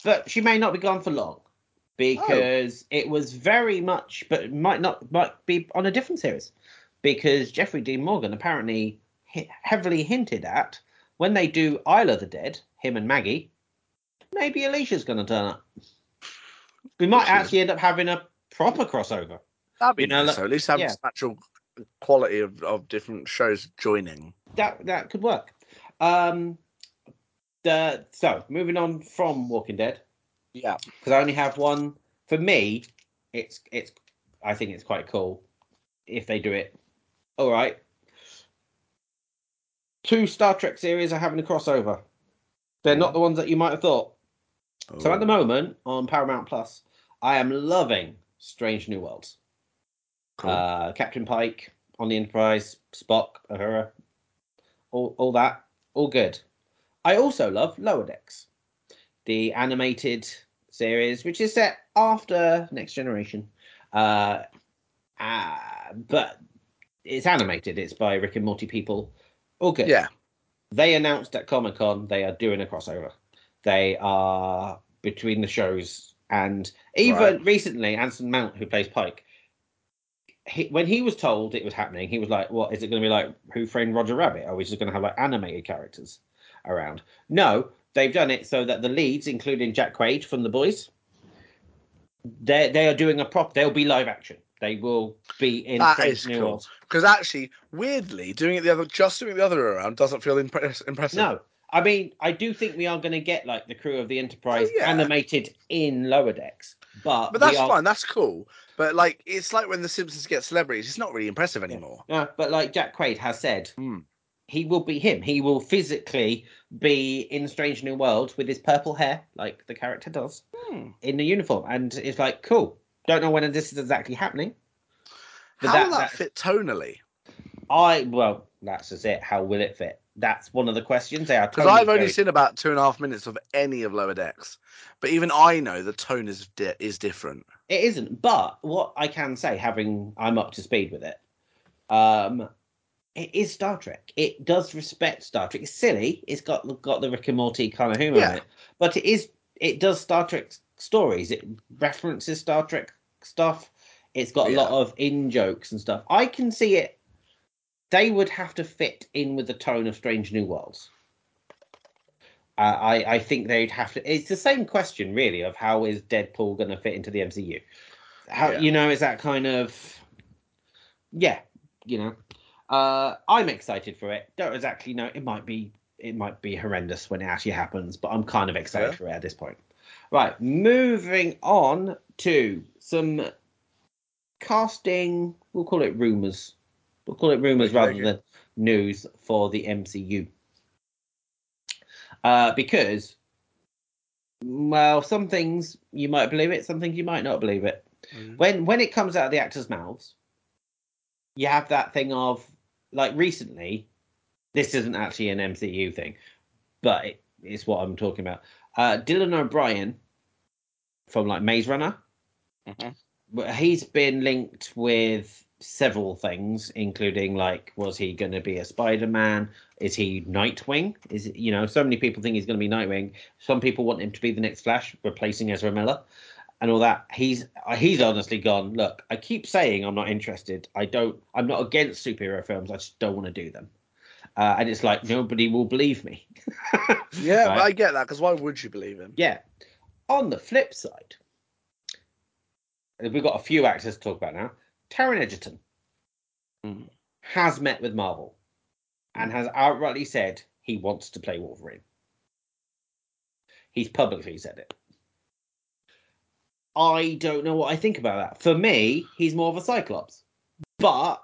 But she may not be gone for long because it was very much, but might not might be on a different series because Jeffrey Dean Morgan apparently he- heavily hinted at when they do Isle of the Dead, him and Maggie, maybe Alicia's going to turn up. We might She actually end up having a proper crossover. That'd be You know, nice. like- so at least have yeah. natural quality of, of different shows joining. that that could work. Um, the so moving on from Walking Dead Yeah. because I only have one. For me, it's it's I think it's quite cool if they do it. All right. Two Star Trek series are having a crossover. They're not the ones that you might have thought. So at the moment on Paramount Plus, I am loving Strange New Worlds. Cool. Uh, Captain Pike on the Enterprise, Spock, Uhura, all, all that, all good. I also love Lower Decks, the animated series, which is set after Next Generation, uh, uh, but it's animated. It's by Rick and Morty people. All good yeah. they announced at Comic Con they are doing a crossover. They are between the shows, and even Right. recently, Anson Mount, who plays Pike, he, when he was told it was happening, he was like, "What is it going to be like? Who Framed Roger Rabbit? Are we just going to have like animated characters around?" No, they've done it so that the leads, including Jack Quaid from The Boys, they they are doing a prop. They'll be live action. They will be in That is New cool. Because actually, weirdly, doing it the other, just doing it the other way around doesn't feel impress- impressive. No, I mean, I do think we are going to get like the crew of the Enterprise Oh, yeah. animated in lower decks, but But that's are, fine. That's cool. But like, it's like when the Simpsons get celebrities. It's not really impressive anymore. No, but like Jack Quaid has said, Hmm. he will be him. He will physically be in Strange New World with his purple hair, like the character does, Hmm. in the uniform, and it's like cool. Don't know when this is exactly happening. But How that- will that, that- fit tonally? I well, that's just it. How will it fit? That's one of the questions. They are Because totally I've only very- seen about two and a half minutes of any of Lower Decks, but even I know the tone is di- is different. It isn't, but what I can say, having I'm up to speed with it, um, it is Star Trek. It does respect Star Trek. It's silly. It's got got the Rick and Morty kind of humor Yeah. in it, but it is it does Star Trek stories. It references Star Trek stuff. It's got a lot of in jokes and stuff. I can see it. They would have to fit in with the tone of Strange New Worlds. Uh, I I think they'd have to. It's the same question, really, of how is Deadpool going to fit into the MCU? How Yeah. you know is that kind of yeah, you know. Uh, I'm excited for it. Don't exactly know. It might be it might be horrendous when it actually happens, but I'm kind of excited Yeah. for it at this point. Right, moving on to some casting. We'll call it rumors. We'll call it rumors rather than news for the MCU. Uh, because, well, some things you might believe it, some things you might not believe it. Mhm. When when it comes out of the actors' mouths, you have that thing of like recently. This isn't actually an MCU thing, but it, it's what I'm talking about. Uh, Dylan O'Brien from like Maze Runner. Mhm. He's been linked with several things, including like, was he going to be a Spider-Man? Is he Nightwing? Is you know, so many people think he's going to be Nightwing. Some people want him to be the next Flash, replacing Ezra Miller, and all that. He's he's honestly gone. Look, I keep saying I'm not interested. I don't. I'm not against superhero films. I just don't want to do them. Uh, and it's like nobody will believe me. Yeah, Right. I get that because why would you believe him? Yeah. On the flip side, we've got a few actors to talk about now. Taron Egerton Mm. has met with Marvel and has outrightly said he wants to play Wolverine. He's publicly said it. I don't know what I think about that. For me, he's more of a Cyclops, but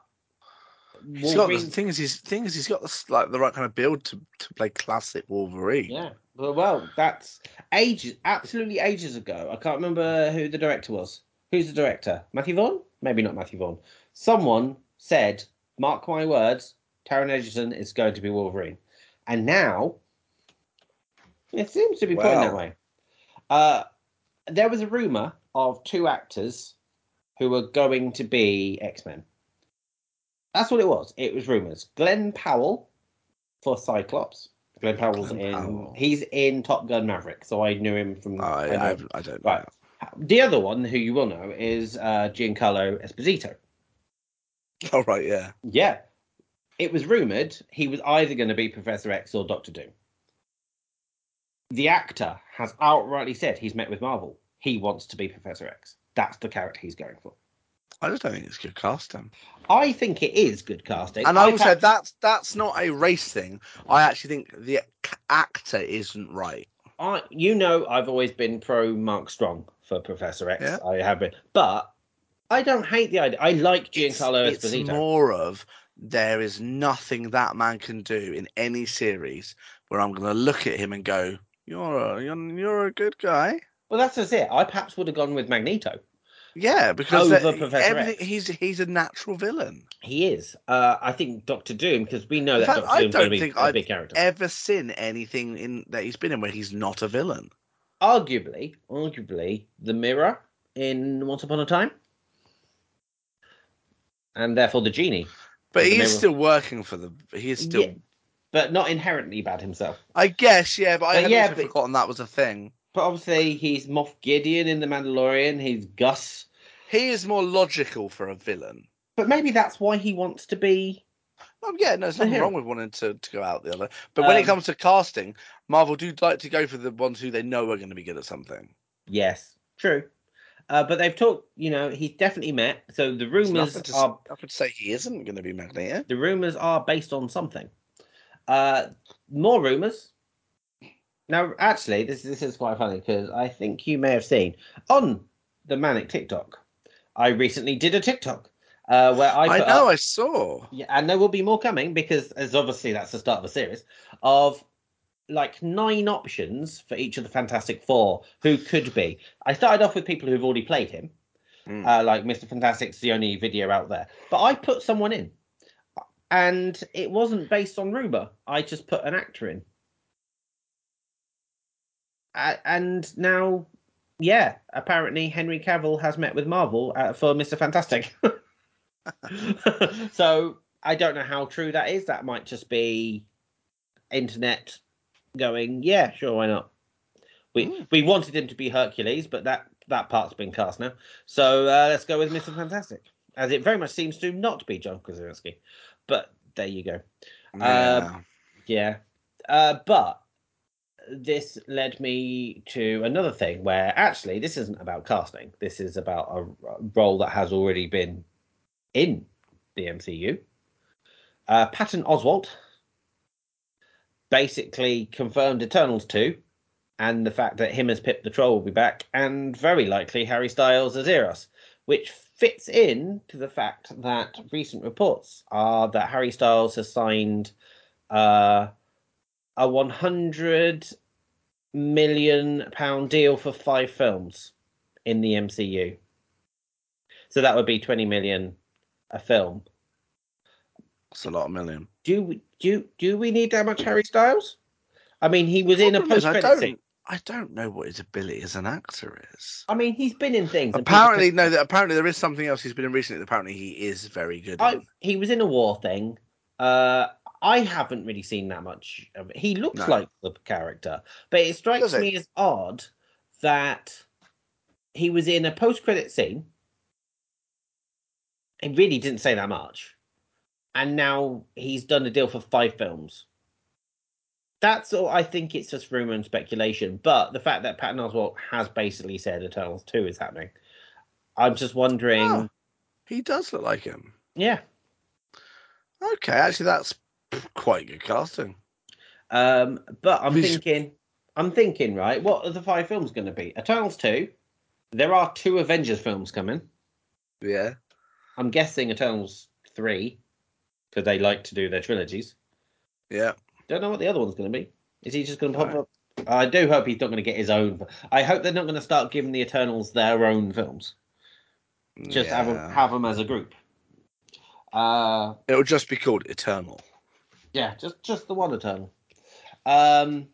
He's got the Wolverine- thing is he's thing is he's got like the right kind of build to, to play classic Wolverine. Yeah. Well, well, that's ages, absolutely ages ago. I can't remember who the director was. Who's the director? Matthew Vaughn? Maybe not Matthew Vaughn. Someone said, "Mark my words, Taron Egerton is going to be Wolverine," and now it seems to be pointing that way. Uh, there was a rumor of two actors who were going to be X Men. That's what it was. It was rumors. Glen Powell for Cyclops. Glen Powell's Glen in. Powell. He's in Top Gun Maverick, so I knew him from. I, I. I, I don't Right. The other one, who you will know, is uh, Giancarlo Esposito. Oh right, yeah. Yeah, it was rumored he was either going to be Professor X or Doctor Doom. The actor has outrightly said he's met with Marvel. He wants to be Professor X. That's the character he's going for. I just don't think it's good casting. I think it is good casting. And I will say that's that's not a race thing. I actually think the actor isn't right. I, you know, I've always been pro Mark Strong for Professor X. Yeah. I have been, but I don't hate the idea. I like Giancarlo it's, it's Esposito. more of there is nothing that man can do in any series where I'm going to look at him and go, "You're a, you're, you're a good guy." Well, that's just it. I perhaps would have gone with Magneto. Yeah, because Over Professor X. he's he's a natural villain. He is. Uh, I think Doctor Doom because we know In that fact, Doctor I Doom's going to be a I've big character. ever seen anything in that he's been in where he's not a villain. Arguably, arguably, the Mirror in Once Upon a Time, and therefore the Genie, But he is still working for the. He is still. Yeah. but not inherently bad himself. I guess, yeah, but I But had yeah, but- forgotten that was a thing. But obviously, he's Moff Gideon in The Mandalorian. He's Gus. He is more logical for a villain. But maybe that's why he wants to be. Oh, yeah, no, there's nothing wrong with wanting to, to go out the other. But when it Um, comes to casting, Marvel do like to go for the ones who they know are going to be good at something. Yes, true. Uh, but they've talked. You know, he's definitely met. So the rumors to, are nothing to say he isn't going to be Magneto. the rumors are based on something. Uh, more rumors. Now, actually, this this is quite funny because I think you may have seen on the ManNic TikTok. I recently did a TikTok uh, where I I, know, up- I saw. yeah, and there will be more coming because, as obviously that's the start of a series of like nine options for each of the Fantastic Four who could be. I started off with people who've already played him, Mm. uh, like Mr. Fantastic's the only video out there, but I put someone in, and it wasn't based on rumor. I just put an actor in, uh, and now. Yeah, apparently Henry Cavill has met with Marvel uh, for Mr. Fantastic. so I don't know how true that is. That might just be internet going, yeah, sure, why not? We Mm. we wanted him to be Hercules, but that that part's been cast now. So uh, let's go with Mr. Fantastic, as it very much seems to not be John Krasinski. But there you go. Yeah. Yeah. Uh, but this led me to another thing where actually this isn't about casting. This is about a a role that has already been in the MCU. Uh, Patton Oswalt basically confirmed Eternals 2 and the fact that him as Pip the Troll will be back, and very likely Harry Styles as Eros, which fits in to the fact that recent reports are that Harry Styles has signed uh, a 100 million pound deal for five films in the MCU. So that would be 20 million a film. It's a lot of million. Do we, do do we need that much Harry Styles? I mean, he was in a post credit scene. I don't know what his ability as an actor is. I mean, he's been in things. Apparently, no. That apparently there is something else he's been in recently. Apparently, he is very good. I, he was in a war thing. Uh, I haven't really seen that much of it. He looks No. like the character, but it strikes Does it? me as odd that he was in a post-credit scene. He really didn't say that much, and now he's done a deal for five films. That's all. I think it's just rumor and speculation. But the fact that Patton Oswalt has basically said Eternals two is happening, I'm just wondering. Oh. He does look like him. Yeah, Okay, actually, that's quite good casting. Um, but I'm He's- thinking, I'm thinking, right? What are the five films going to be? Eternals two. There are two Avengers films coming. Yeah. I'm guessing Eternals three, because they like to do their trilogies. Yeah. Don't know what the other one's going to be. Is he just going to pop up? I do hope he's not going to get his own. I hope they're not going to start giving the Eternals their own films. Just have 'em Yeah. have them as a group. Uh, It'll just be called Eternal. Yeah, just just the one Eternal. Um,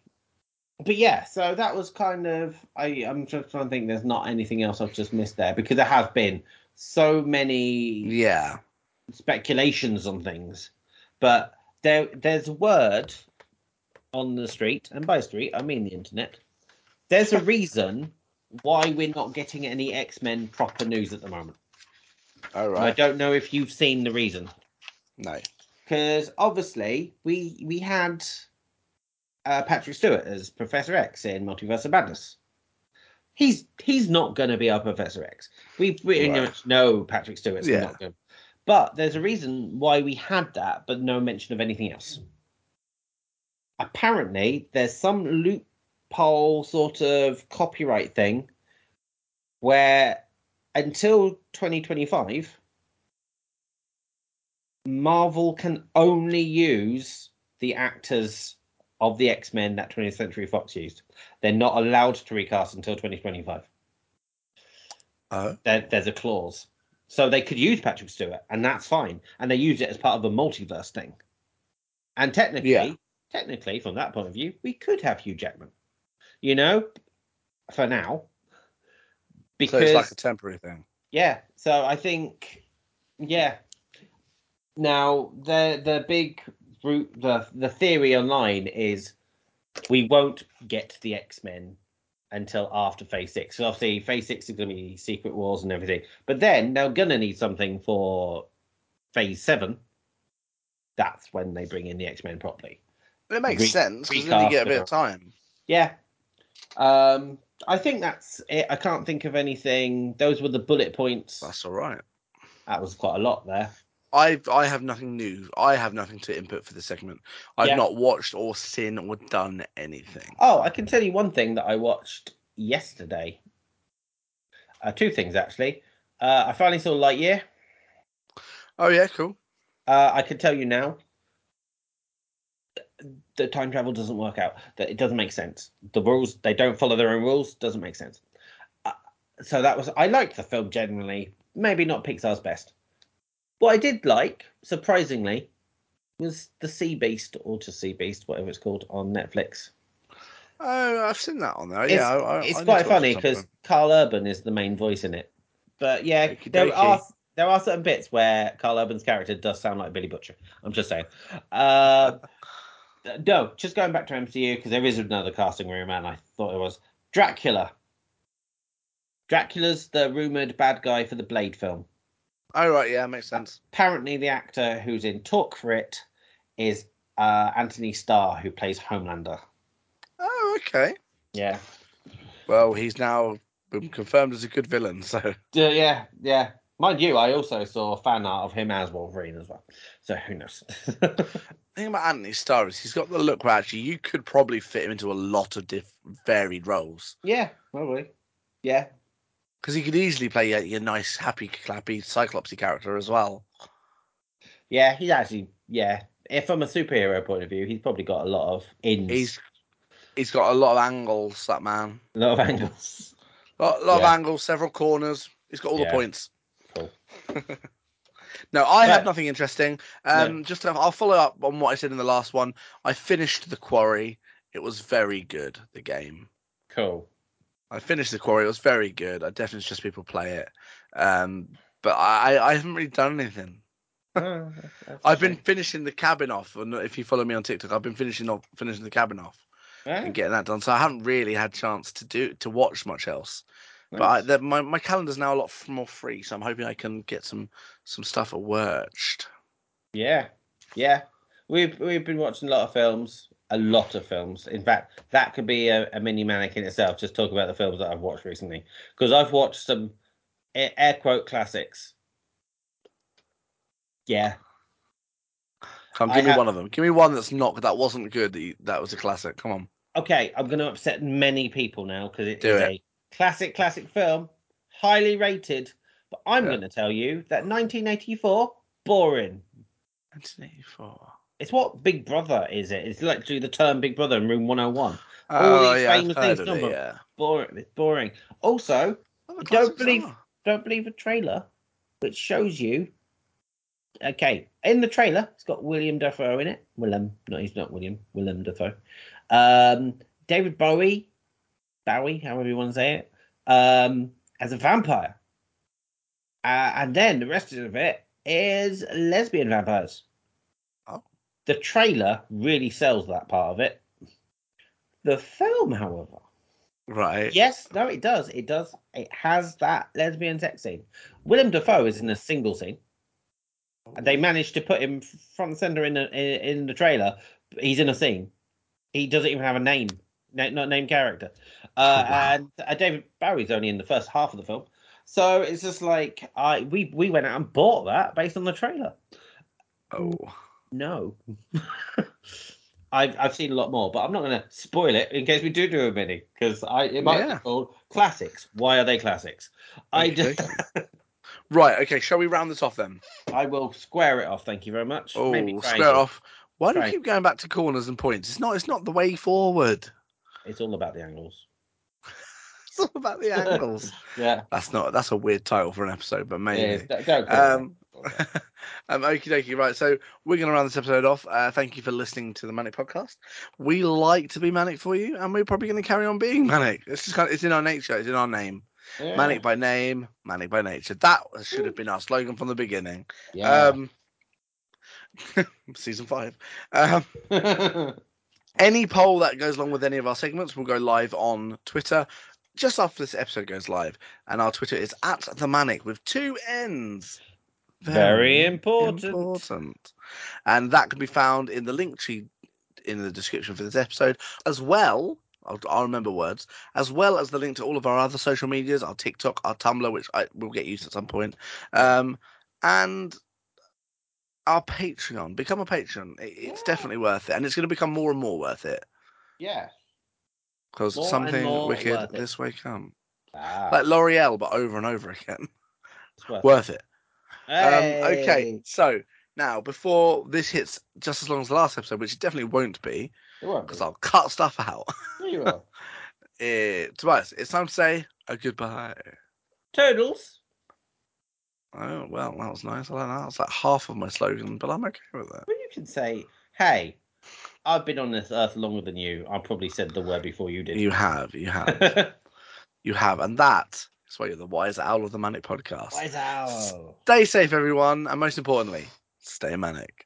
but yeah, so that was kind of I. I'm just trying to think. There's not anything else I've just missed there because there have been so many Yeah. speculations on things, but there there's a word on the street, and by street I mean the internet. There's a reason why we're not getting any X Men proper news at the moment. All right. And I don't know if you've seen the reason No. because obviously we we had uh, Patrick Stewart as Professor X in Multiverse of Madness. He's he's not going to be our Professor X. We pretty Right. much know Patrick Stewart's Yeah. not good. But there's a reason why we had that, but no mention of anything else. Apparently, there's some loophole sort of copyright thing where until 2025, Marvel can only use the actors of the X Men that 20th Century Fox used. They're not allowed to recast until 2025. Oh, uh, There, there's a clause. So they could use Patrick Stewart, and that's fine. And they use it as part of a multiverse thing. And technically, Yeah. technically, from that point of view, we could have Hugh Jackman. You know, for now. so Because it's like a temporary thing. yeah, so I think yeah. Now the the big the the theory online is we won't get the X Men until after Phase Six. So obviously Phase Six is going to be Secret Wars and everything, but then they're going to need something for Phase Seven. That's when they bring in the X Men properly. It makes Re- sense because then you get a bit of time. Yeah. Um, I think that's it. I can't think of anything. Those were the bullet points. That's all right. That was quite a lot there. I I have nothing new. I have nothing to input for the segment. I've Yeah. not watched or seen or done anything. Oh, I can tell you one thing that I watched yesterday. Uh, two things actually. Uh, I finally saw Lightyear. Oh yeah, cool. Uh, I can tell you now. The time travel doesn't work out. That it doesn't make sense. The rules they don't follow their own rules. Doesn't make sense. Uh, so that was I liked the film generally. Maybe not Pixar's best. What I did like, surprisingly, was the Sea Beast or just Sea Beast, whatever it's called, on Netflix. Oh, I've seen that on there. It's, yeah, I, it's I quite funny because. Karl Urban is the main voice in it. But yeah, Okie there are there are certain bits where Karl Urban's character does sound like Billy Butcher. I'm just saying. Uh, no, just going back to MCU because there is another casting room, and I thought it was Dracula. Dracula's the rumored bad guy for the Blade film. Oh right, yeah, makes sense. Apparently, the actor who's in talk for it is uh, Anthony Starr, who plays Homelander. Oh okay. Yeah, Well, he's now been confirmed as a good villain. So Uh, yeah, yeah. Mind you, I also saw fan art of him as Wolverine as well. So who knows? the thing about Anthony Starr is he's got the look where actually you could probably fit him into a lot of diff- varied roles yeah, probably. Yeah, because he could easily play your, your nice, happy, clappy Cyclopsy character as well. yeah. He's actually yeah. If from a superhero point of view, he's probably got a lot of ins, He's he's got a lot of angles. That man, a lot of angles. a lot, lot Yeah. of angles, several corners. He's got all the points. Cool. No, I have nothing interesting. Um, just to, I'll follow up on what I said in the last one. I finished the quarry. It was very good. The game. Cool. I finished the quarry. It was very good. I definitely suggest people play it. Um, but I, I haven't really done anything. Oh, I've been finishing the cabin off, and if you follow me on TikTok, I've been finishing off finishing the cabin off Yeah, and getting that done. So I haven't really had chance to do to watch much else. But I, the, my my calendar's now a lot more free, so I'm hoping I can get some some stuff at worked. yeah, yeah. We've we've been watching a lot of films, a lot of films. In fact, that could be a, a mini ManNic in itself. Just talk about the films that I've watched recently because I've watched some air, air quote classics. Yeah, Come, I give me have- one of them. Give me one that's not that wasn't good. That, you, that was a classic. Come on. okay, I'm going to upset many people now because it Do is it. a classic, classic film, highly rated. But I'm Yeah. going to tell you that 1984, boring. 1984. It's what Big Brother is. It. It's literally the term Big Brother in Room 101. Oh these yeah, famous things it, yeah. Boring. It's boring. Also, Oh, don't believe- are. don't believe a trailer which shows you. Okay, in the trailer, it's got William Dafoe in it. Willem, no, he's not William. Willem Dafoe. Um, David Bowie, Bowie, however you want to say it, um, as a vampire. Uh, and then the rest of it is lesbian vampires. The trailer really sells that part of it. The film, however, Right. Yes, no, it does. It does. It has that lesbian sex scene. Willem Dafoe is in a single scene. And they managed to put him front and center in, the in in the trailer. He's in a scene. He doesn't even have a name. na- not name character. Uh, Oh, wow. And uh, David Bowie's only in the first half of the film, so it's just like I we we went out and bought that based on the trailer. Oh, No. I've I've seen a lot more, but I'm not going to spoil it in case we do do a mini because I it might Yeah. be called classics. Why are they classics? I Okay. just, right. Okay. Shall we round this off then? I will square it off. Thank you very much. Oh, Maybe square off. Why do you keep going back to corners and points? It's not. It's not the way forward. It's all about the angles. It's all about the angles. Yeah. that's not. That's a weird title for an episode, but yeah maybe. don't, don't Um. um, okie dokie, right. So we're going to round this episode off. Uh, thank you for listening to the ManNic Podcast. We like to be manic for you, and we're probably going to carry on being manic. It's just kind of, it's in our nature. It's in our name. Yeah. Manic by name, manic by nature. That should have been our slogan from the beginning. Yeah. Um, season five. Um, any poll that goes along with any of our segments will go live on Twitter just after this episode goes live. And our Twitter is at the manic with two N's. Very important. important. And that can be found in the Linktree in the description for this episode, as well. I'll, I'll remember words, as well as the link to all of our other social medias, our TikTok, our Tumblr, which I will get used at some point, um, and our Patreon. Become a patron. It, it's Yeah. definitely worth it, and it's going to become more and more worth it yeah. because something wicked this way come. Ah, Like L'Oreal, but over and over again. it's worth it. worth it. Um, okay, so now before this hits just as long as the last episode, which it definitely won't be, It be. because I'll cut stuff out. Yeah, you will. it, Tobias, it's time to say a goodbye. Turtles. Oh well, that was nice. I like that. That's like half of my slogan, but I'm okay with that. Well, you can say, "Hey, I've been on this earth longer than you. I probably said the word before you did." You have, you have, you have, and that is why you're the wise owl of the ManNic Podcast. Wise owl. Stay safe, everyone, and most importantly, stay manic.